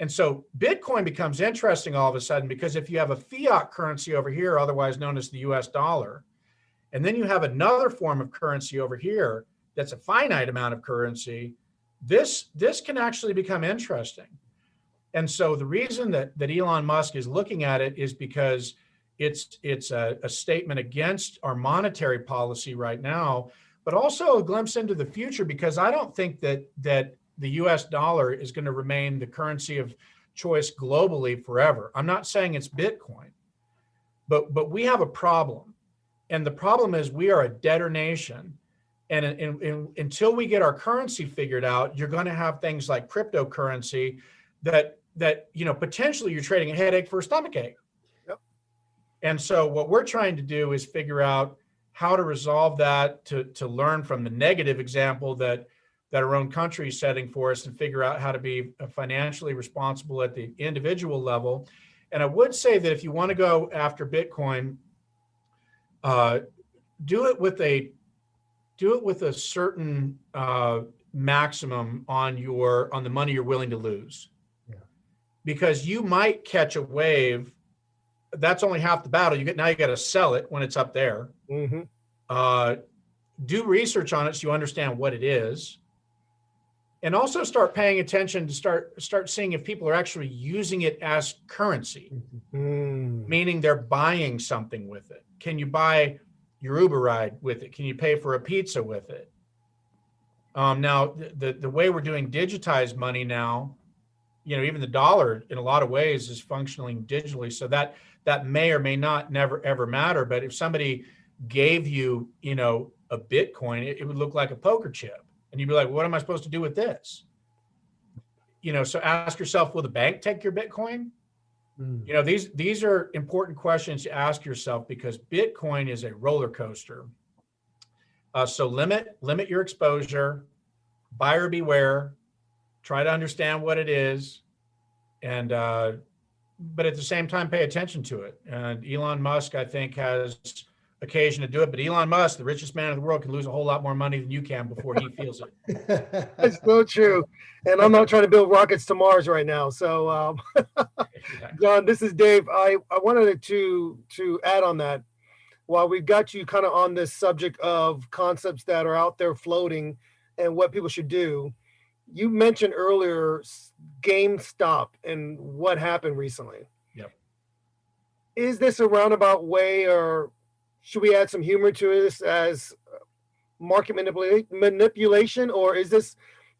And so Bitcoin becomes interesting all of a sudden because if you have a fiat currency over here, otherwise known as the US dollar, and then you have another form of currency over here that's a finite amount of currency, this this can actually become interesting. And so the reason that, that Elon Musk is looking at it is because it's it's a, a statement against our monetary policy right now, but also a glimpse into the future because I don't think that that the US dollar is going to remain the currency of choice globally forever. I'm not saying it's Bitcoin, but but we have a problem. And the problem is we are a debtor nation. And until we get our currency figured out, you're going to have things like cryptocurrency that that you know potentially you're trading a headache for a stomach ache. Yep. And so what we're trying to do is figure out how to resolve that to to learn from the negative example that that our own country is setting for us and figure out how to be uh, financially responsible at the individual level. And I would say that if you want to go after Bitcoin, uh, do it with a do it with a certain uh, maximum on your on the money you're willing to lose. Yeah. Because you might catch a wave. That's only half the battle. You get now you got to sell it when it's up there. Mm-hmm. Uh, do research on it so you understand what it is and also start paying attention to start start seeing if people are actually using it as currency. Mm. meaning they're buying something with it. Can you buy your uber ride with it? Can you pay for a pizza with it? Um, now the, the the way we're doing digitized money now you know even the dollar in a lot of ways is functioning digitally. So that that may or may not never ever matter. But if somebody gave you you know a bitcoin it, it would look like a poker chip and you'd be like what am i supposed to do with this? You know so ask yourself will the bank take your bitcoin? Mm. you know these these are important questions to ask yourself because bitcoin is a roller coaster. Uh, so limit limit your exposure. Buyer beware. Try to understand what it is. And uh, but at the same time pay attention to it. And elon musk i think has occasion to do it but elon musk the richest man in the world can lose a whole lot more money than you can before he feels it That's so true. And I'm not trying to build rockets to Mars right now. So, um, Jon, this is Dave. I, I wanted to to add on that. While we've got you kind of on this subject of concepts that are out there floating and what people should do, you mentioned earlier GameStop and what happened recently. Yep. Is this a roundabout way, or should we add some humor to this as market manipula- manipulation, or is this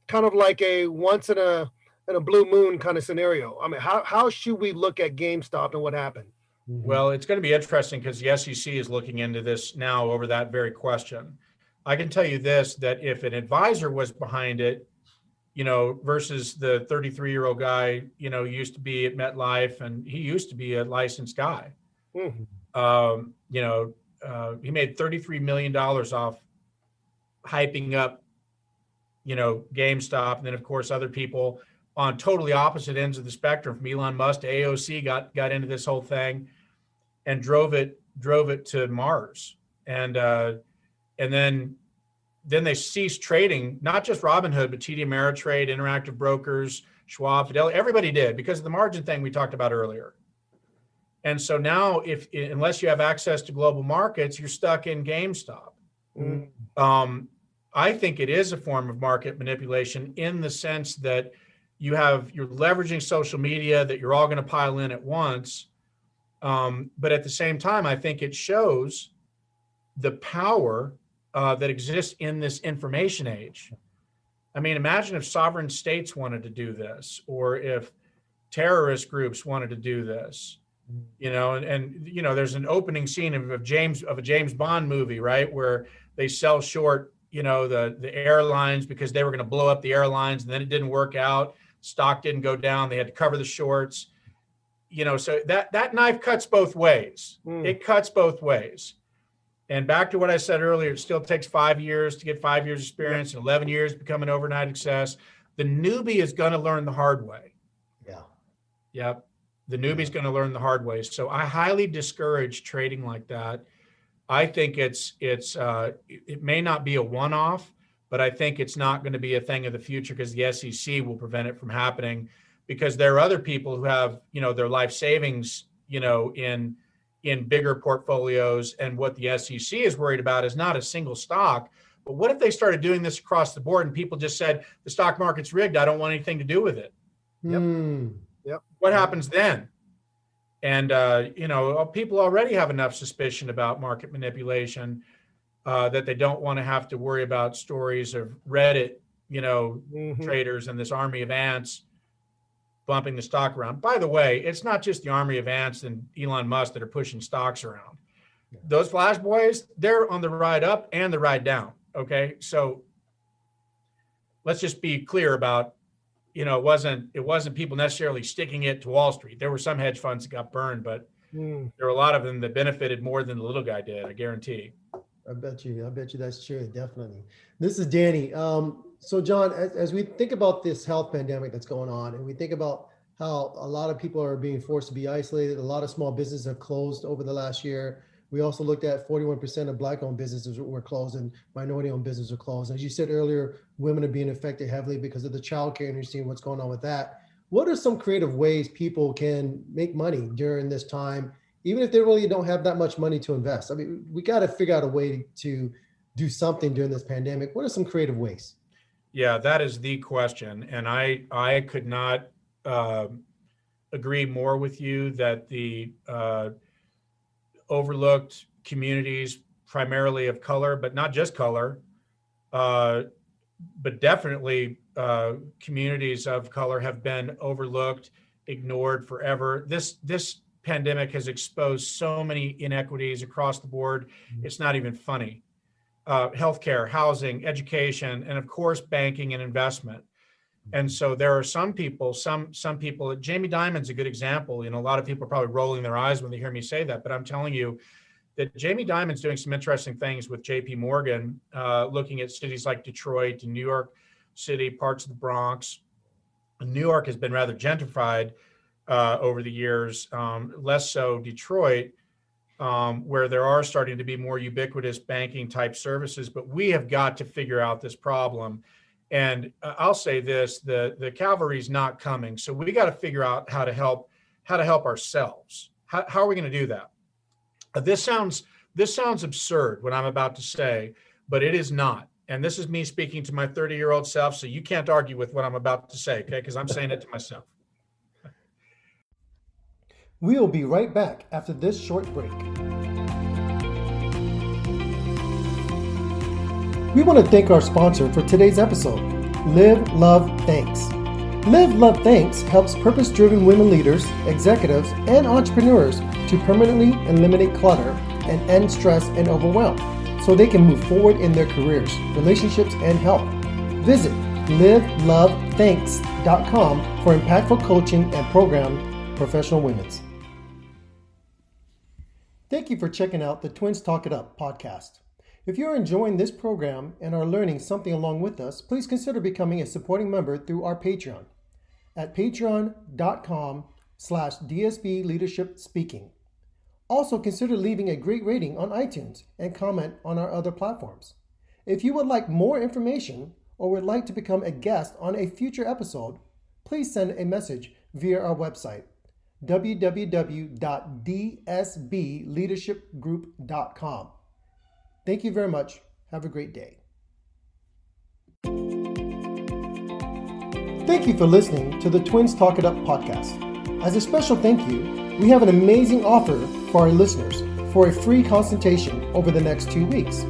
kind of like a once in a in a blue moon kind of scenario? I mean, how how should we look at GameStop and what happened? Mhm. Well, it's going to be interesting because the SEC is looking into this now over that very question. I can tell you this that if an advisor was behind it, you know, versus the 33 year old guy, you know, used to be at MetLife and he used to be a licensed guy. Mhm. Um, you know, uh, he made $33 million off hyping up, you know, GameStop. And then, of course, other people on totally opposite ends of the spectrum from Elon Musk to AOC got, got into this whole thing and drove it, drove it to Mars. And, uh, and then, then they ceased trading, not just Robinhood, but TD Ameritrade, Interactive Brokers, Schwab, Fidelity, everybody did because of the margin thing we talked about earlier. And so now, if unless you have access to global markets, you're stuck in GameStop. Mm. Um, I think it is a form of market manipulation in the sense that you have you're leveraging social media that you're all going to pile in at once. Um, but at the same time, I think it shows the power uh, that exists in this information age. I mean, imagine if sovereign states wanted to do this, or if terrorist groups wanted to do this you know and, and you know there's an opening scene of, of james of a james bond movie right where they sell short you know the the airlines because they were going to blow up the airlines and then it didn't work out. Stock didn't go down. They had to cover the shorts. You know so that that knife cuts both ways. Mm. it cuts both ways. And back to what i said earlier it still takes five years to get five years experience and 11 years to become an overnight success. The newbie is going to learn the hard way. Yeah. Yep. The newbie's going to learn the hard way. So I highly discourage trading like that. I think it's it's uh, it may not be a one-off, but I think it's not going to be a thing of the future because the SEC will prevent it from happening because there are other people who have you know their life savings you know in in bigger portfolios and what the SEC is worried about is not a single stock. But what if they started doing this across the board and people just said the stock market's rigged? I don't want anything to do with it. Yep. Hmm. Yep. What happens then? And uh, you know, uh, people already have enough suspicion about market manipulation uh, that they don't want to have to worry about stories of Reddit, you know, Mhm. traders and this army of ants bumping the stock around. By the way, it's not just the army of ants and Elon Musk that are pushing stocks around. Those flash boys, they're on the ride up and the ride down. Okay. So let's just be clear about, you know, it wasn't it wasn't people necessarily sticking it to Wall Street. There were some hedge funds that got burned, but Mm. there were a lot of them that benefited more than the little guy did, I guarantee. I bet you. I bet you that's true. Definitely. This is Danny. Um, so, Jon, as, as we think about this health pandemic that's going on, and we think about how a lot of people are being forced to be isolated, a lot of small businesses have closed over the last year. We also looked at 41% of Black-owned businesses were closed and minority-owned businesses were closed. As you said earlier, women are being affected heavily because of the childcare and you're seeing what's going on with that. What are some creative ways people can make money during this time even if they really don't have that much money to invest. I mean, we got to figure out a way to do something during this pandemic. What are some creative ways? Yeah, that is the question, and I I could not uh, agree more with you that the uh, overlooked communities, primarily of color, but not just color, uh, but definitely uh, communities of color have been overlooked, ignored forever. This this pandemic has exposed so many inequities across the board. It's not even funny. Uh, healthcare, housing, education, and of course, banking and investment. And so there are some people, some some people. Jamie Dimon's a good example. You know, a lot of people are probably rolling their eyes when they hear me say that, but I'm telling you that Jamie Dimon's doing some interesting things with J.P. Morgan, uh, looking at cities like Detroit New York City, parts of the Bronx. New York has been rather gentrified uh, over the years, um, less so Detroit, um, where there are starting to be more ubiquitous banking type services. But we have got to figure out this problem. And I'll say this: the the cavalry's not coming, so we got to figure out how to help how to help ourselves. How, how are we going to do that? Uh, this sounds this sounds absurd what I'm about to say, but it is not. And this is me speaking to my 30 year old self, so you can't argue with what I'm about to say, okay? Because I'm saying it to myself. We'll be right back after this short break. We want to thank our sponsor for today's episode, Live, Love, Thanks. Live, Love, Thanks helps purpose driven women leaders, executives, and entrepreneurs to permanently eliminate clutter and end stress and overwhelm so they can move forward in their careers, relationships, and health. Visit livelovethanks.com for impactful coaching and program professional women's. Thank you for checking out the Twins Talk It Up podcast. If you're enjoying this program and are learning something along with us, please consider becoming a supporting member through our Patreon at patreon.com slash DSB Leadership Speaking. Also, consider leaving a great rating on iTunes and comment on our other platforms. If you would like more information or would like to become a guest on a future episode, please send a message via our website www.dsbleadershipgroup.com. Thank you very much. Have a great day. Thank you for listening to the Twins Talk It Up podcast. As a special thank you, we have an amazing offer for our listeners for a free consultation over the next two weeks.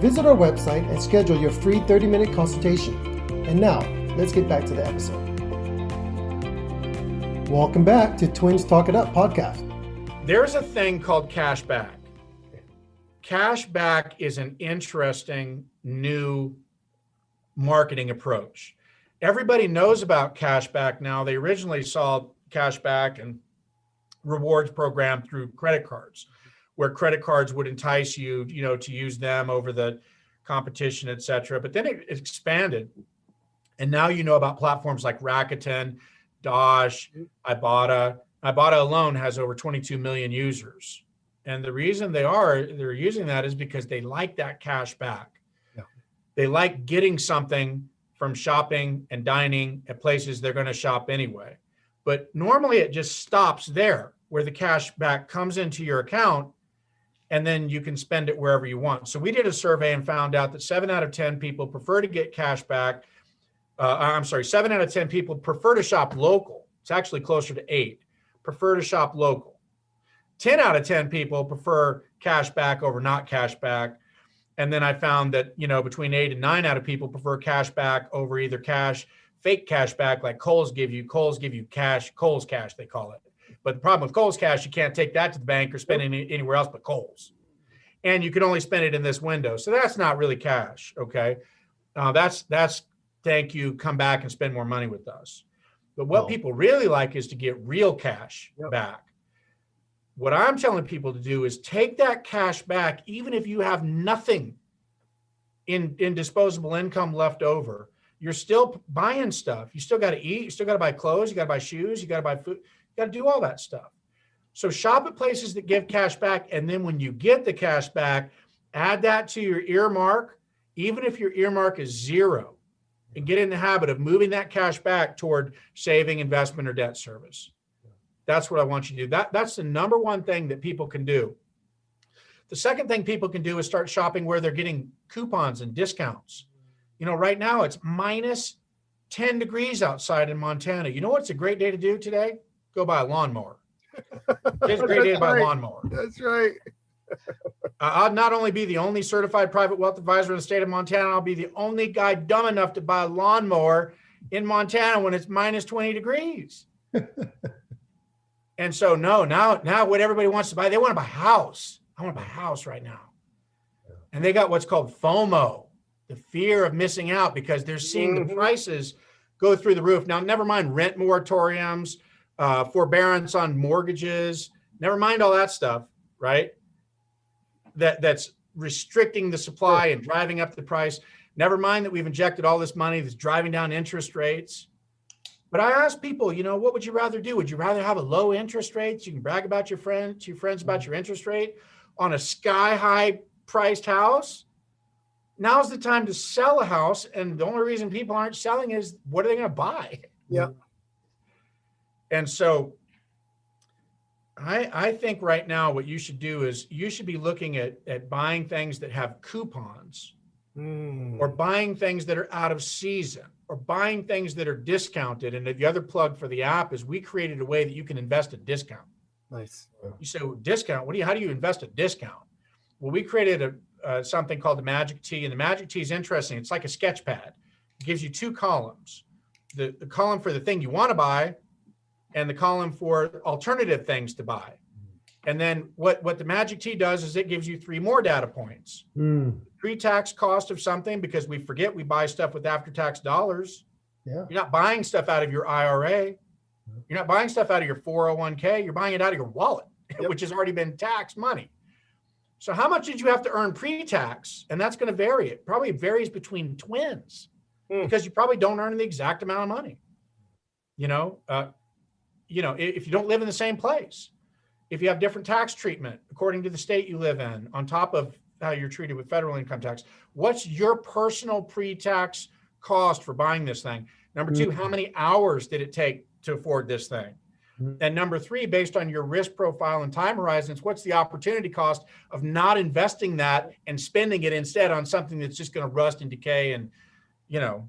Visit our website and schedule your free 30 minute consultation. And now, let's get back to the episode. Welcome back to Twins Talk It Up podcast. There's a thing called cashback. Cashback is an interesting new marketing approach. Everybody knows about cashback now. They originally saw cashback and rewards program through credit cards, where credit cards would entice you, you know, to use them over the competition, et cetera. But then it expanded. And now you know about platforms like Rakuten, Dosh, mm-hmm. Ibotta. Ibotta alone has over 22 million users. And the reason they are they're using that is because they like that cash back. Yeah. They like getting something from shopping and dining at places they're going to shop anyway. But normally it just stops there where the cash back comes into your account and then you can spend it wherever you want. So we did a survey and found out that 7 out of 10 people prefer to get cash back uh, I'm sorry, seven out of 10 people prefer to shop local. It's actually closer to eight. Prefer to shop local. 10 out of 10 people prefer cash back over not cash back. And then I found that, you know, between eight and nine out of people prefer cash back over either cash, fake cash back like Kohl's give you. Kohl's give you cash, Kohl's cash, they call it. But the problem with Kohl's cash, you can't take that to the bank or spend it anywhere else but Kohl's. And you can only spend it in this window. So that's not really cash. Okay. Uh, that's, that's thank you, come back and spend more money with us. But what Oh. people really like is to get real cash Yep. back. What I'm telling people to do is take that cash back, even if you have nothing in, in disposable income left over. You're still buying stuff. You still got to eat. You still got to buy clothes. You got to buy shoes. You got to buy food. You got to do all that stuff. So shop at places that give cash back. And then when you get the cash back, add that to your earmark, even if your earmark is zero, and get in the habit of moving that cash back toward saving, investment, or debt service. That's what I want you to do. That, that's the number one thing that people can do. The second thing people can do is start shopping where they're getting coupons and discounts. You know, right now it's minus 10 degrees outside in Montana. You know what's a great day to do today? Go buy a lawnmower. It's a great day to buy a lawnmower. That's right. Uh, I'll not only be the only certified private wealth advisor in the state of Montana, I'll be the only guy dumb enough to buy a lawnmower in Montana when it's minus 20 degrees. and so no, now now what everybody wants to buy, they want to buy a house. I want to buy a house right now. And they got what's called FOMO, the fear of missing out because they're seeing the Mhm. prices go through the roof. Now, never mind rent moratoriums, uh, forbearance on mortgages, never mind all that stuff, right? that that's restricting the supply and driving up the price. Never mind that we've injected all this money that's driving down interest rates. But I ask people, you know, what would you rather do? Would you rather have a low interest rate? So you can brag about your friend, to your friends about your interest rate on a sky high priced house. Now's the time to sell a house. And the only reason people aren't selling is what are they going to buy? Yeah. And so I, I think right now what you should do is you should be looking at, at buying things that have coupons Mm. or buying things that are out of season or buying things that are discounted. And the other plug for the app is we created a way that you can invest at discount. Nice. You say well, discount. What do you? How do you invest at discount? Well, we created a uh, something called the Magic T, and the Magic T is interesting. It's like a sketch pad. It gives you two columns: the the column for the thing you want to buy, and the column for alternative things to buy. And then what what the Magic T does is it gives you three more data points: Mm, pre-tax cost of something, because we forget we buy stuff with after-tax dollars. yeah. You're not buying stuff out of your IRA. You're not buying stuff out of your 401k. You're buying it out of your wallet, Yep. which has already been taxed money. So how much did you have to earn pre-tax? And that's going to vary. It probably varies between twins Hmm. because you probably don't earn the exact amount of money. You know, uh, you know, if you don't live in the same place, if you have different tax treatment according to the state you live in, on top of how you're treated with federal income tax, what's your personal pre-tax cost for buying this thing? Number two, how many hours did it take to afford this thing? Mhm. And number three, based on your risk profile and time horizons, what's the opportunity cost of not investing that and spending it instead on something that's just going to rust and decay? And, you know,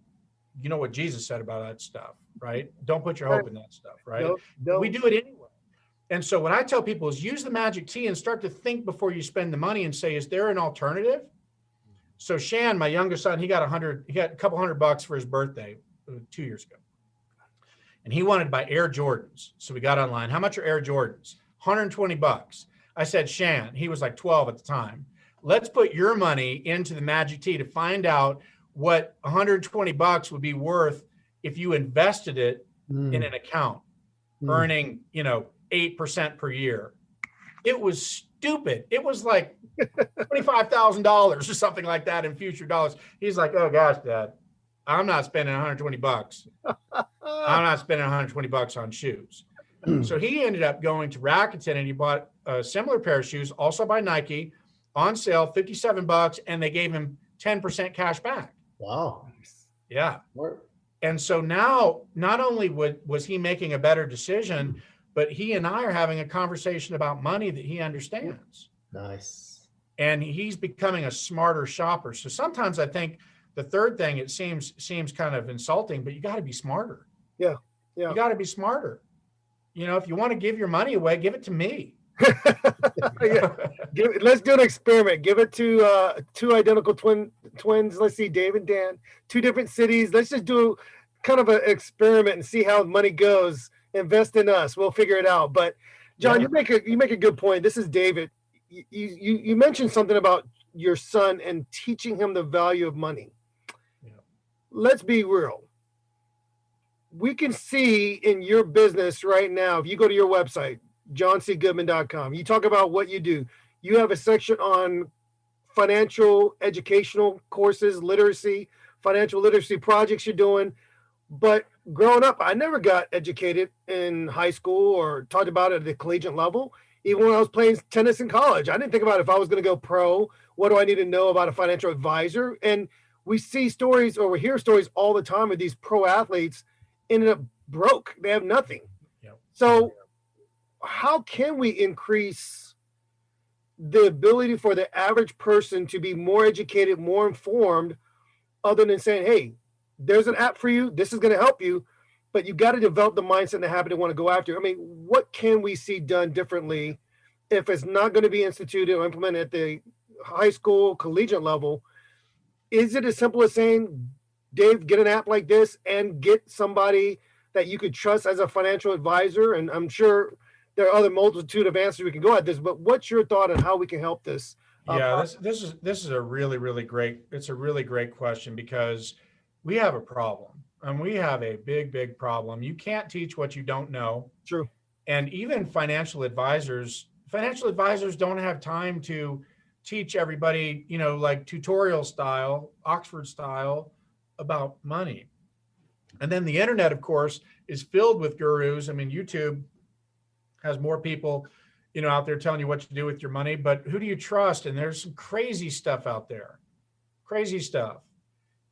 you know what Jesus said about that stuff, right? Don't put your hope in that stuff, right? Don't- we do it anyway. And so what I tell people is use the magic T and start to think before you spend the money and say, is there an alternative? So Shan, my youngest son, he got a hundred, he got a couple hundred bucks for his birthday uh, two years ago. And he wanted to buy Air Jordans. So we got online. How much are Air Jordans? 120 bucks. I said, Shan, he was like 12 at the time. Let's put your money into the magic T to find out what 120 bucks would be worth if you invested it Mm, in an account mm. earning, you know, 8% per year. It was stupid. It was like $25,000 or something like that in future dollars. He's like, oh gosh, dad, I'm not spending 120 bucks. I'm not spending 120 bucks on shoes. Hmm. so he ended up going to Rakuten and he bought a similar pair of shoes, also by Nike, on sale, 57 bucks, and they gave him 10% cash back. Wow. Yeah. And so now, not only would, was he making a better decision, but he and I are having a conversation about money that he understands. Nice. And he's becoming a smarter shopper. So sometimes I think the third thing it seems seems kind of insulting, but you got to be smarter. Yeah. Yeah. You got to be smarter. You know, if you want to give your money away, give it to me. Yeah. Give, let's do an experiment. Give it to uh, two identical twin twins. Let's see, Dave and Dan, two different cities. Let's just do kind of an experiment and see how money goes. Invest in us. We'll figure it out. But Jon, Yeah. you make a you make a good point. This is David. You, you you mentioned something about your son and teaching him the value of money. Yeah. Let's be real. We can see in your business right now, if you go to your website, joncgoodman.com, you talk about what you do. You have a section on financial educational courses, literacy, financial literacy projects you're doing. But growing up, I never got educated in high school or talked about it at the collegiate level. Even when I was playing tennis in college, I didn't think about if I was going to go pro. What do I need to know about a financial advisor? And we see stories or we hear stories all the time of these pro athletes ended up broke. They have nothing. Yep. So, how can we increase the ability for the average person to be more educated, more informed, other than saying, hey, there's an app for you. This is going to help you, but you got to develop the mindset and the habit to want to go after. I mean, what can we see done differently if it's not going to be instituted or implemented at the high school, collegiate level? Is it as simple as saying, Dave, get an app like this and get somebody that you could trust as a financial advisor? And I'm sure there are other multitude of answers we can go at this, but what's your thought on how we can help this? uh, yeah, process? this this is this is a really really great. It's a really great question because we have a problem and we have a big big problem. You can't teach what you don't know. True. and even financial advisors financial advisors don't have time to teach everybody you know like tutorial style oxford style about money and then the internet of course is filled with gurus i mean youtube has more people you know out there telling you what to do with your money but who do you trust and there's some crazy stuff out there crazy stuff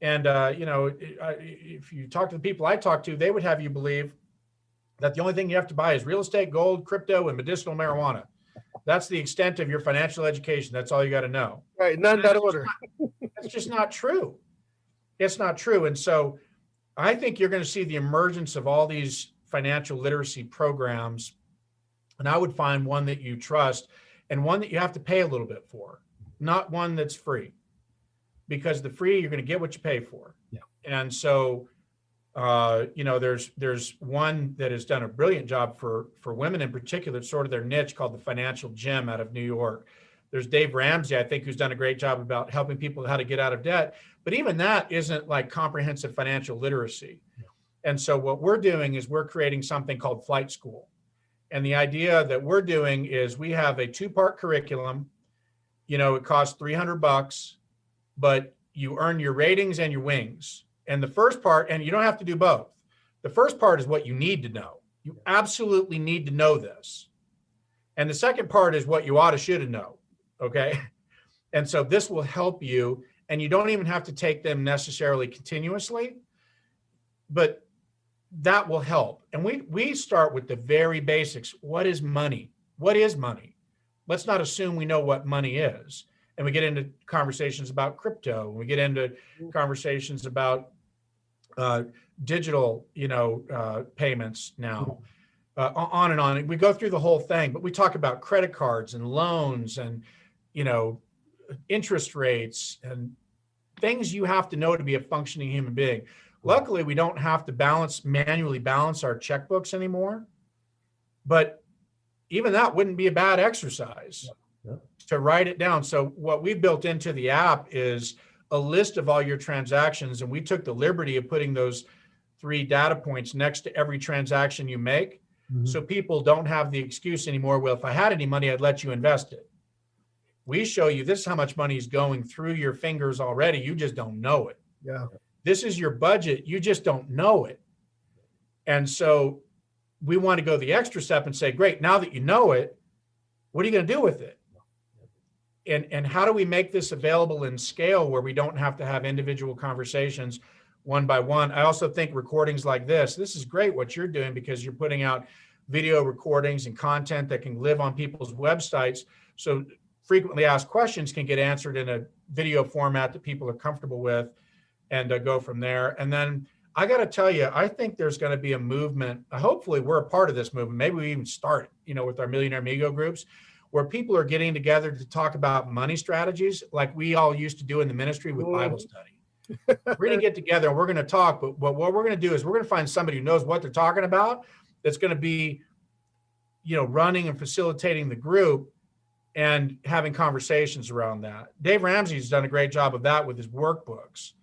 and uh, you know if you talk to the people i talk to they would have you believe that the only thing you have to buy is real estate, gold, crypto, and medicinal marijuana. That's the extent of your financial education. That's all you got to know. Right, not in that order. That's just not true. It's not true. And so I think you're going to see the emergence of all these financial literacy programs. And I would find one that you trust and one that you have to pay a little bit for, not one that's free. Because the free, you're going to get what you pay for. Yeah. And so uh, you know, there's there's one that has done a brilliant job for for women in particular, sort of their niche called the Financial Gym out of New York. There's Dave Ramsey, I think, who's done a great job about helping people how to get out of debt. But even that isn't like comprehensive financial literacy. Yeah. And so what we're doing is we're creating something called Flight School. And the idea that we're doing is we have a two-part curriculum. You know, it costs 300 bucks, but you earn your ratings and your wings. And the first part, and you don't have to do both. The first part is what you need to know. You absolutely need to know this. And the second part is what you ought to should have know. Okay. And so this will help you. And you don't even have to take them necessarily continuously, but that will help. And we we start with the very basics. What is money? What is money? Let's not assume we know what money is. And we get into conversations about crypto. and We get into conversations about uh, digital, you know, uh, payments now, uh, on and on. and We go through the whole thing, but we talk about credit cards and loans and, you know, interest rates and things you have to know to be a functioning human being. Luckily, we don't have to balance manually balance our checkbooks anymore, but even that wouldn't be a bad exercise Yeah. to write it down. So what we built into the app is a list of all your transactions, and we took the liberty of putting those three data points next to every transaction you make, Mhm. so people don't have the excuse anymore. Well, if I had any money, I'd let you invest it. We show you this is how much money is going through your fingers already. You just don't know it Yeah. this is your budget you just don't know it and so we want to go the extra step and say great now that you know it what are you going to do with it and and how do we make this available in scale where we don't have to have individual conversations one by one i also think recordings like this this is great what you're doing because you're putting out video recordings and content that can live on people's websites so frequently asked questions can get answered in a video format that people are comfortable with and uh, go from there. And then I got to tell you, I think there's going to be a movement. Hopefully, we're a part of this movement. Maybe we even start, you know, with our Millionaire Amigo groups, where people are getting together to talk about money strategies, like we all used to do in the ministry with Bible study. we're going to get together and we're going to talk, but, but what we're going to do is we're going to find somebody who knows what they're talking about. That's going to be, you know, running and facilitating the group and having conversations around that. Dave Ramsey's done a great job of that with his workbooks.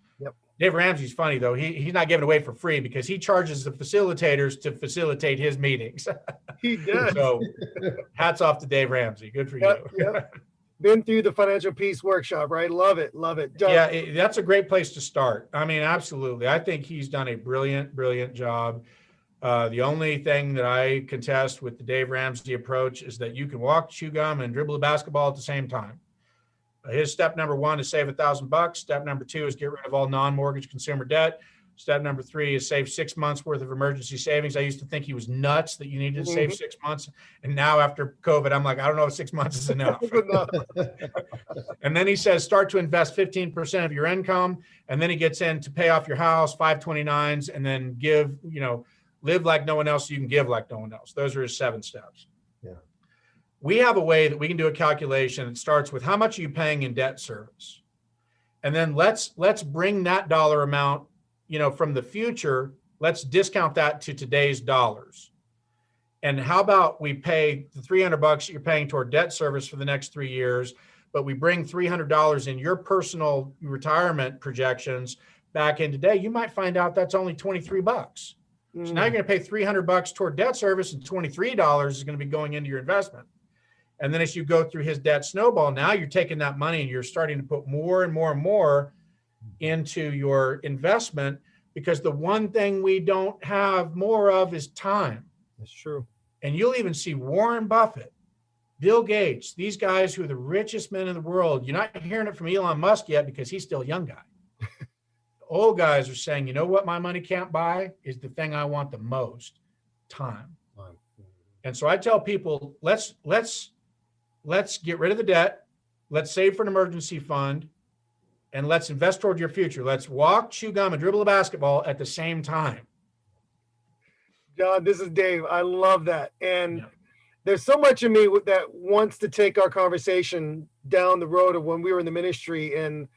Dave Ramsey's funny though. He he's not giving away for free because he charges the facilitators to facilitate his meetings. He does. so hats off to Dave Ramsey. Good for Yep, you. yep. Been through the financial peace workshop, right? Love it, love it. Jon, yeah, it- that's a great place to start. I mean, absolutely. I think he's done a brilliant, brilliant job. Uh, the only thing that I contest with the Dave Ramsey approach is that you can walk, chew gum, and dribble a basketball at the same time. Uh, His step number one is save a thousand bucks. Step number two is get rid of all non-mortgage consumer debt. Step number three is save six months worth of emergency savings. I used to think he was nuts that you needed to save six months, and now after COVID, I'm like, I don't know if six months is enough. And then he says, start to invest 15% of your income. And then he gets in to pay off your house, 529s, and then give, you know, live like no one else. You can give like no one else. Those are his seven steps. We have a way that we can do a calculation that starts with how much are you paying in debt service? And then let's let's bring that dollar amount, you know, from the future, let's discount that to today's dollars. And how about we pay the 300 bucks that you're paying toward debt service for the next 3 years but we bring $300 in your personal retirement projections back in today, you might find out that's only 23 bucks. So Mm. now you're going to pay 300 bucks toward debt service and $23 is going to be going into your investment. And then as you go through his debt snowball, now you're taking that money and you're starting to put more and more and more into your investment because the one thing we don't have more of is time. That's true. And you'll even see Warren Buffett, Bill Gates, these guys who are the richest men in the world. You're not hearing it from Elon Musk yet because he's still a young guy. Old guys are saying, you know what my money can't buy is the thing I want the most, time. And so I tell people, let's let's let's get rid of the debt, let's save for an emergency fund, and let's invest toward your future. Let's walk, chew gum, and dribble a basketball at the same time. Jon, this is Dave. I love that. And Yeah. there's so much in me that wants to take our conversation down the road of when we were in the ministry and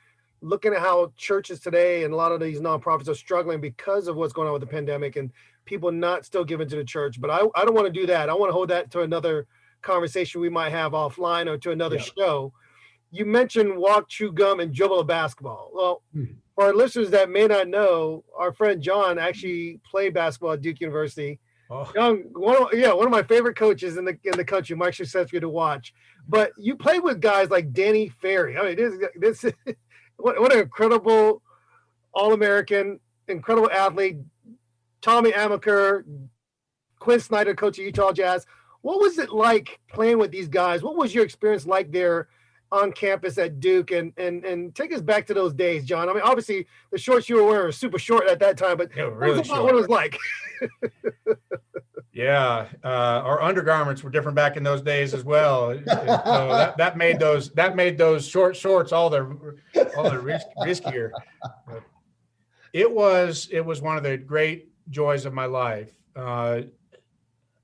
looking at how churches today and a lot of these nonprofits are struggling because of what's going on with the pandemic and people not still giving to the church. But I, I don't want to do that. I want to hold that to another conversation we might have offline or to another Yeah. show. You mentioned walk, chew gum, and dribble a basketball. Well, Hmm. for our listeners that may not know, our friend Jon actually played basketball at Duke University. Oh, one of, yeah, one of my favorite coaches in the in the country. Mike Krzyzewski to watch. But you played with guys like Danny Ferry. I mean, this this what, what an incredible All American, incredible athlete. Tommy Amaker, Quin Snyder, coach of Utah Jazz. What was it like playing with these guys? What was your experience like there on campus at Duke? And and and take us back to those days, Jon. I mean, obviously the shorts you were wearing were super short at that time, but yeah, what was about what it was like? Yeah, uh, our undergarments were different back in those days as well. so that, that made those that made those short shorts all the all the risk, riskier. But it was it was one of the great joys of my life. Uh,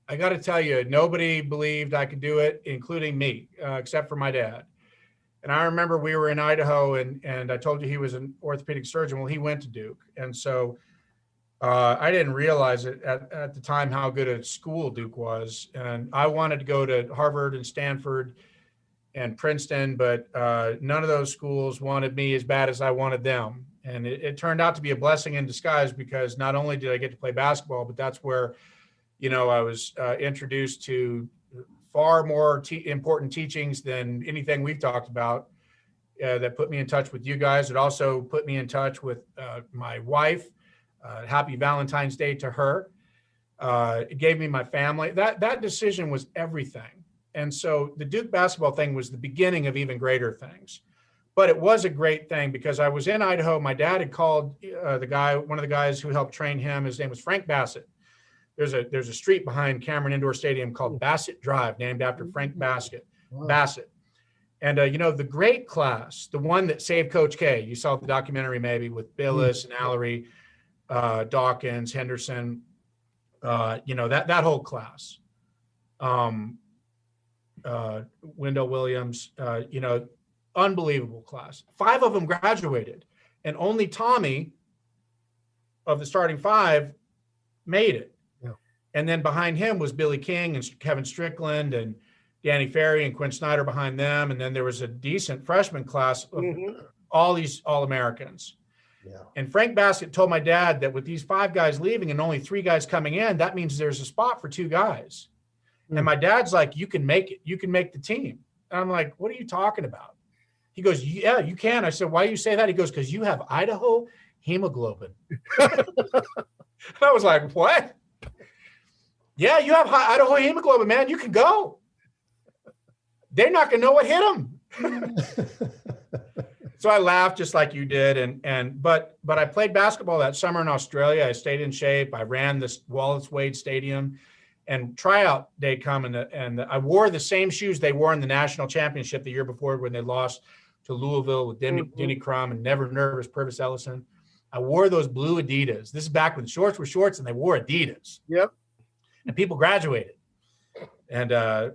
I got to tell you, nobody believed I could do it, including me, uh, except for my dad. And I remember we were in Idaho, and and I told you he was an orthopedic surgeon. Well, he went to Duke, and so uh, I didn't realize it at, at the time how good a school Duke was. And I wanted to go to Harvard and Stanford and Princeton, but uh, none of those schools wanted me as bad as I wanted them. And it, it turned out to be a blessing in disguise because not only did I get to play basketball, but that's where, you know, I was uh, introduced to far more important teachings than anything we've talked about. Uh, that put me in touch with you guys. It also put me in touch with uh, my wife, uh, happy Valentine's Day to her. Uh, it gave me my family. That that decision was everything. And so the Duke basketball thing was the beginning of even greater things. But it was a great thing because I was in Idaho. My dad had called uh, the guy, one of the guys who helped train him. His name was Frank Bassett. There's a there's a street behind Cameron Indoor Stadium called Bassett Drive, named after Frank Bassett. Wow. Bassett. And uh, you know the great class, the one that saved Coach K. You saw the documentary maybe with Bilas and Alarie. uh, Dawkins, Henderson, uh, you know that that whole class. Um, uh, Weldon Williams, uh, you know, unbelievable class. Five of them graduated, and only Tommy of the starting five made it. And then behind him was Billy King and Kevin Strickland and Danny Ferry and Quin Snyder behind them. And then there was a decent freshman class of Mhm. all these All Americans. Yeah. And Frank Baskett told my dad that with these five guys leaving and only three guys coming in, that means there's a spot for two guys. Hmm. And my dad's like, you can make it, you can make the team. And I'm like, what are you talking about? He goes, yeah, you can. I said, why do you say that? He goes, because you have Idaho hemoglobin. I was like, what? Yeah, you have hi- Idaho hemoglobin, man. You can go. They're not gonna know what hit them. so I laughed just like you did, and and but but I played basketball that summer in Australia. I stayed in shape. I ran this Wallace Wade Stadium, and tryout day come and the, and I wore the same shoes they wore in the national championship the year before when they lost to Louisville with Denny, Mhm. Denny Crum and Never Nervous Purvis Ellison. I wore those blue Adidas. This is back when shorts were shorts and they wore Adidas. Yep. And people graduated. And uh,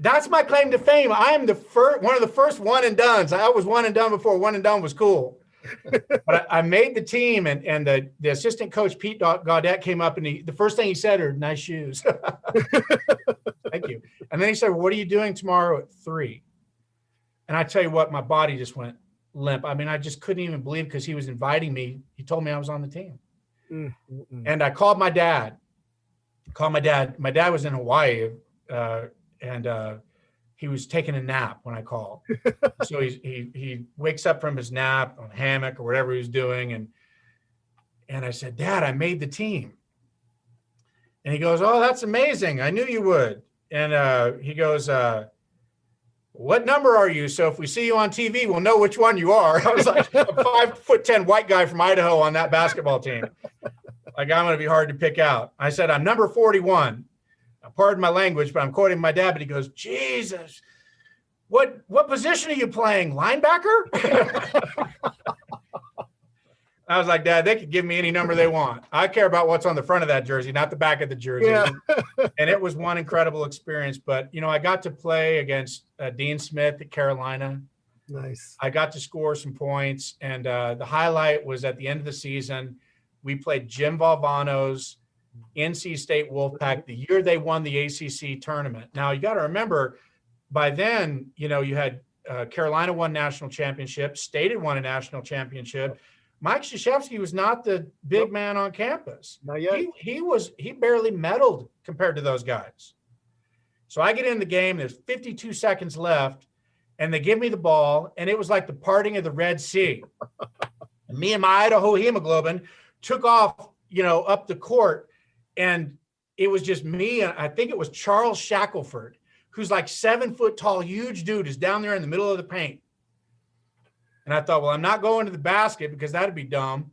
that's my claim to fame. I am the first, one of the first one and dones. I was one and done before one and done was cool. but I, I made the team, and and the, the assistant coach Pete Gaudet came up, and he, the first thing he said are nice shoes. Thank you. And then he said, "What are you doing tomorrow at 3? And I tell you what, my body just went limp. I mean, I just couldn't even believe because he was inviting me. He told me I was on the team. Mm, mm, mm. And I called my dad. Called my dad. My dad was in Hawaii, uh, and uh, he was taking a nap when I called. so he he he wakes up from his nap on a hammock or whatever he was doing, and and I said, Dad, I made the team. And he goes, Oh, that's amazing. I knew you would. And uh, he goes, uh, What number are you? So if we see you on TV, we'll know which one you are. I was like a five foot ten white guy from Idaho on that basketball team. Like I'm going to be hard to pick out. I said, I'm number 41. Now, pardon my language, but I'm quoting my dad. But he goes, Jesus, what what position are you playing? Linebacker? I was like, Dad, they could give me any number they want. I care about what's on the front of that jersey, not the back of the jersey. Yeah. and it was one incredible experience. But you know, I got to play against uh, Dean Smith at Carolina. Nice. I got to score some points, and uh, the highlight was at the end of the season. We played Jim Valvano's NC State Wolfpack the year they won the ACC tournament. Now you got to remember, by then, you know, you had uh, Carolina won national championship, State had won a national championship. Mike Krzyzewski was not the big man on campus. Not yet. He, he was he barely medaled compared to those guys. So I get in the game. There's 52 seconds left, and they give me the ball, and it was like the parting of the Red Sea. Me and my Idaho hemoglobin took off, you know, up the court, and it was just me and I think it was Charles Shackelford, who's like seven foot tall, huge dude, is down there in the middle of the paint. And I thought, well, I'm not going to the basket because that'd be dumb.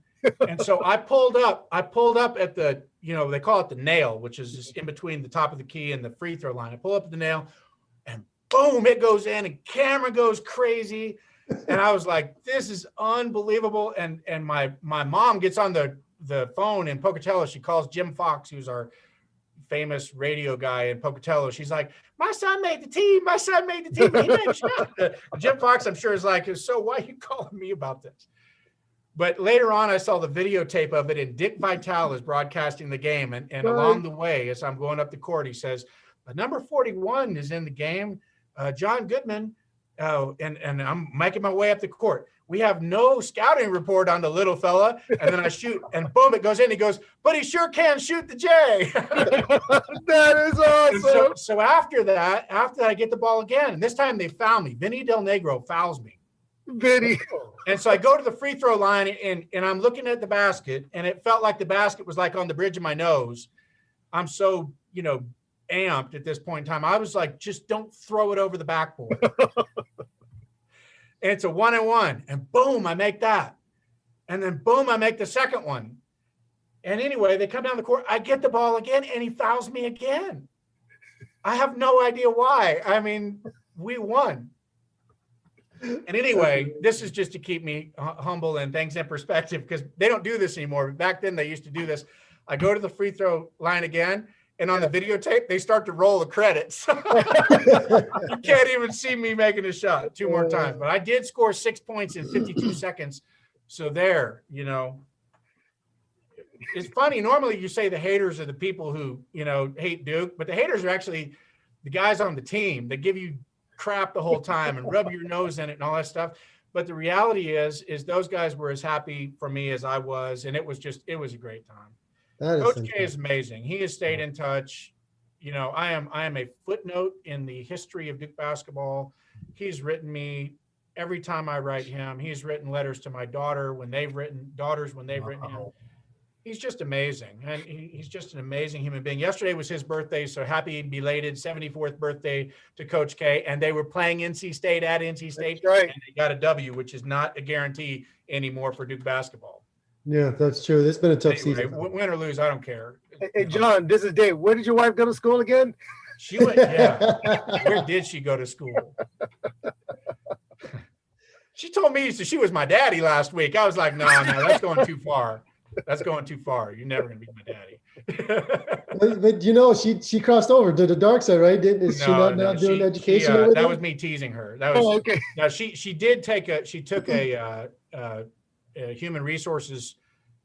and so I pulled up. I pulled up at the, you know, they call it the nail, which is just in between the top of the key and the free throw line. I pull up at the nail, and boom, it goes in, and camera goes crazy. And I was like, this is unbelievable. And and my my mom gets on the the phone in Pocatello. She calls Jim Fox, who's our famous radio guy in Pocatello. She's like, my son made the team. My son made the team. He made a shot. Jim Fox, I'm sure, is like, so why are you calling me about this? But later on, I saw the videotape of it, and Dick Vitale is broadcasting the game. And, and Right. along the way, as I'm going up the court, he says, "Uh, number 41 is in the game, uh, Jon Goodman. Uh, and, and I'm making my way up the court. We have no scouting report on the little fella. And then I shoot, and boom, it goes in. He goes, but he sure can shoot the J. that is awesome. so, so after that, after that, I get the ball again. And this time they found me. Vinny Del Negro fouls me. Vinny. And so I go to the free throw line and, and I'm looking at the basket, and it felt like the basket was like on the bridge of my nose. I'm so, you know, amped at this point in time. I was like, just don't throw it over the backboard. and it's a one and one. And boom, I make that. And then boom, I make the second one. And anyway, they come down the court. I get the ball again, and he fouls me again. I have no idea why. I mean, we won. And anyway, this is just to keep me humble and things in perspective because they don't do this anymore. Back then, they used to do this. I go to the free throw line again, and on the videotape, they start to roll the credits. you can't even see me making a shot two more times. But I did score six points in 52 seconds. So there, you know, it's funny. Normally, you say the haters are the people who you know hate Duke, but the haters are actually the guys on the team that give you crap the whole time and rub your nose in it and all that stuff. But the reality is, is those guys were as happy for me as I was, and it was just it was a great time. Coach K is amazing. He has stayed in touch. You know, I am I am a footnote in the history of Duke basketball. He's written me every time I write him. He's written letters to my daughter when they've written daughters when they've written him. He's just amazing. And he, he's just an amazing human being. Yesterday was his birthday so happy belated 74th birthday to coach k. And they were playing nc state at nc state. That's right. And they got a w which is not a guarantee anymore for duke basketball yeah that's true it's been a tough anyway, season win or lose i don't care hey, hey jon this is dave where did your wife go to school again she went yeah where did she go to school she told me she was my daddy last week i was like no no that's going too far that's going too far. You're never gonna be my daddy. but, but, you know, she she crossed over to the dark side, right? Didn't is no, she not, no, not doing she, education? She, uh, that was me teasing her. That was oh, okay. Now she she did take a she took a, uh, uh, a human resources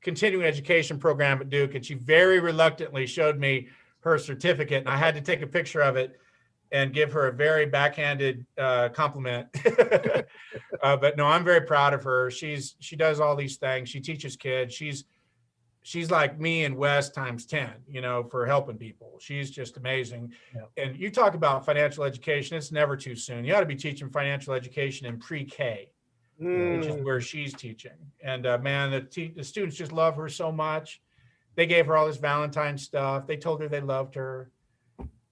continuing education program at Duke, and she very reluctantly showed me her certificate, and I had to take a picture of it and give her a very backhanded uh, compliment. uh, but no, I'm very proud of her. She's she does all these things. She teaches kids. She's she's like me and Wes times 10, you know, for helping people. She's just amazing. Yeah. And you talk about financial education, it's never too soon. You ought to be teaching financial education in pre-K, mm. which is mm. where she's teaching. And uh, man, the, te- the students just love her so much. They gave her all this Valentine stuff. They told her they loved her.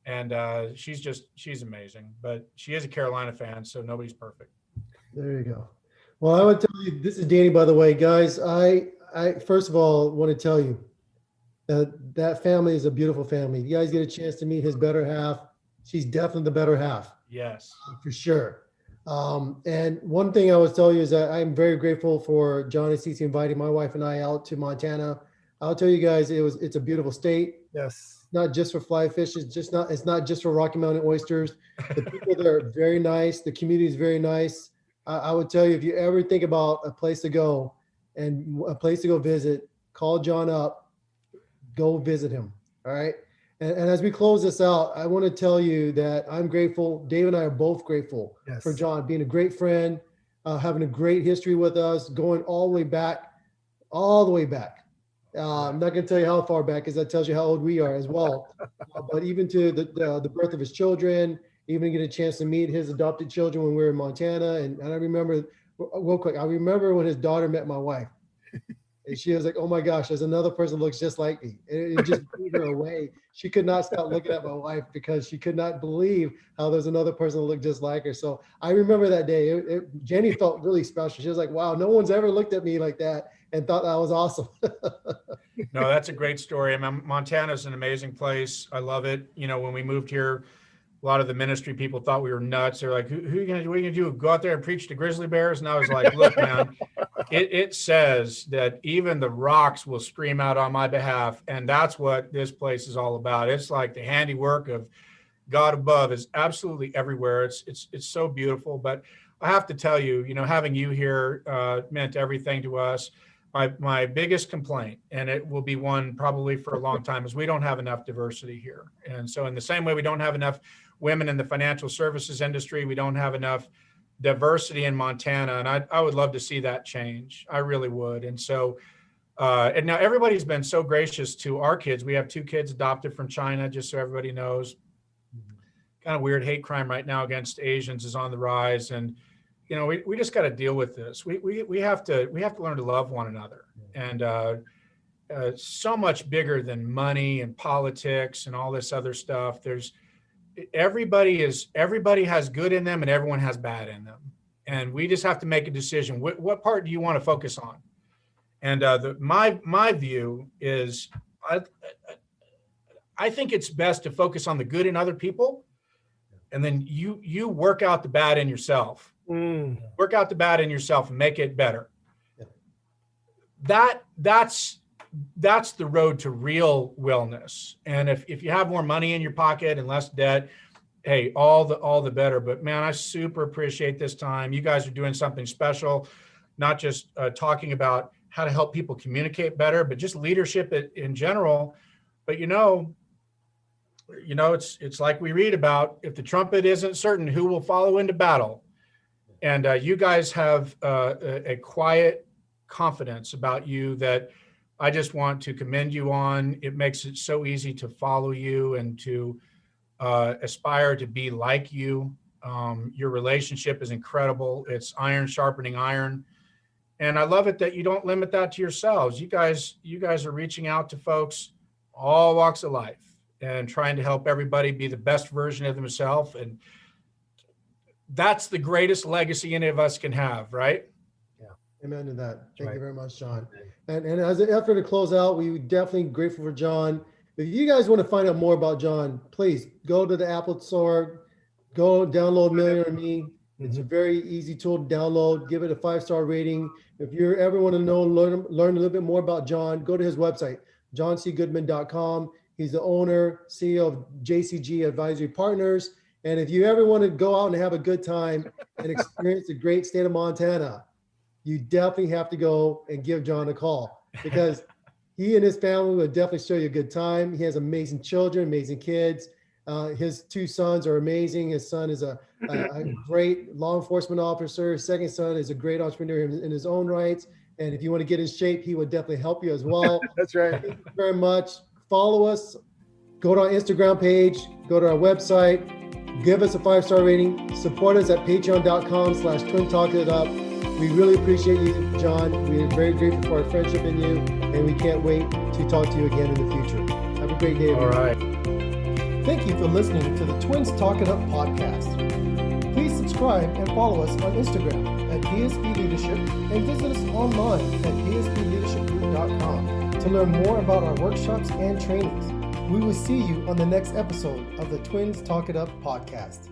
And uh, she's just, she's amazing. But she is a Carolina fan, so nobody's perfect. There you go. Well, I would tell you, this is Danny, by the way, guys. I I first of all want to tell you that that family is a beautiful family. You guys get a chance to meet his better half. She's definitely the better half. Yes, for sure. Um, and one thing I was tell you is that I'm very grateful for Jon and Cece inviting my wife and I out to Montana. I'll tell you guys, it was it's a beautiful state. Yes. Not just for fly fish. It's just not. It's not just for Rocky Mountain oysters. The people there are very nice. The community is very nice. I, I would tell you if you ever think about a place to go, and a place to go visit, call Jon up, go visit him. All right. And, and as we close this out, I want to tell you that I'm grateful. Dave and I are both grateful yes. for Jon being a great friend, uh, having a great history with us, going all the way back, all the way back. Uh, I'm not going to tell you how far back, because that tells you how old we are as well. uh, but even to the, the, the birth of his children, even get a chance to meet his adopted children when we were in Montana. And, and I remember real quick, I remember when his daughter met my wife. And she was like, "Oh my gosh, there's another person looks just like me." And it just blew her away. She could not stop looking at my wife because she could not believe how there's another person that looked just like her. So I remember that day. It, it, Jenny felt really special. She was like, "Wow, no one's ever looked at me like that and thought that was awesome." no, that's a great story. I mean, Montana's an amazing place. I love it. You know, when we moved here a lot of the ministry people thought we were nuts. They're like, who, who are you gonna, what are you gonna do? Go out there and preach to grizzly bears? And I was like, look, man, it, it says that even the rocks will scream out on my behalf. And that's what this place is all about. It's like the handiwork of God above is absolutely everywhere. It's, it's, it's so beautiful. But I have to tell you, you know, having you here uh, meant everything to us. My, my biggest complaint, and it will be one probably for a long time, is we don't have enough diversity here. And so, in the same way, we don't have enough women in the financial services industry. We don't have enough diversity in Montana, and I, I would love to see that change. I really would. And so, uh, and now everybody's been so gracious to our kids. We have two kids adopted from China, just so everybody knows. Kind of weird hate crime right now against Asians is on the rise, and you know we, we just got to deal with this. We, we we have to we have to learn to love one another, and uh, uh, so much bigger than money and politics and all this other stuff. There's everybody is everybody has good in them and everyone has bad in them and we just have to make a decision what, what part do you want to focus on and uh, the, my my view is I, I think it's best to focus on the good in other people and then you you work out the bad in yourself Mm. Work out the bad in yourself and make it better. Yeah. That that's that's the road to real wellness. And if if you have more money in your pocket and less debt, hey, all the all the better. But man, I super appreciate this time. You guys are doing something special, not just uh, talking about how to help people communicate better, but just leadership in, general. But you know, you know, it's it's like we read about if the trumpet isn't certain, who will follow into battle? And uh, you guys have uh, a, a quiet confidence about you that I just want to commend you on. It makes it so easy to follow you and to uh, aspire to be like you. Um, your relationship is incredible. It's iron sharpening iron, and I love it that you don't limit that to yourselves. You guys, you guys are reaching out to folks, all walks of life, and trying to help everybody be the best version of themselves. And that's the greatest legacy any of us can have, right? Yeah. Amen to that. Thank Right. you very much, Jon. And and as an effort to close out, we definitely grateful for Jon. If you guys want to find out more about Jon, please go to the Apple Store, go download Millionaire Me. It's a mm-hmm. very easy tool to download. Give it a five star rating. If you ever want to know learn learn a little bit more about Jon, go to his website, joncgoodman.com. He's the owner, CEO of JCG Advisory Partners. And if you ever want to go out and have a good time and experience the great state of Montana, you definitely have to go and give Jon a call because he and his family will definitely show you a good time. He has amazing children, amazing kids. Uh, his two sons are amazing. His son is a, a, a great law enforcement officer. His second son is a great entrepreneur in, in his own rights. And if you want to get in shape, he would definitely help you as well. That's right. Thank you very much. Follow us. Go to our Instagram page. Go to our website. Give us a five star rating. Support us at patreon.com slash twin talk it up. We really appreciate you, Jon. We are very grateful for our friendship in you, and we can't wait to talk to you again in the future. Have a great day. All everyone. Thank you for listening to the Twins Talk It Up podcast. Please subscribe and follow us on Instagram at DSB Leadership and visit us online at dsbleadershipgroup.com to learn more about our workshops and trainings. We will see you on the next episode of the Twins Talk It Up podcast.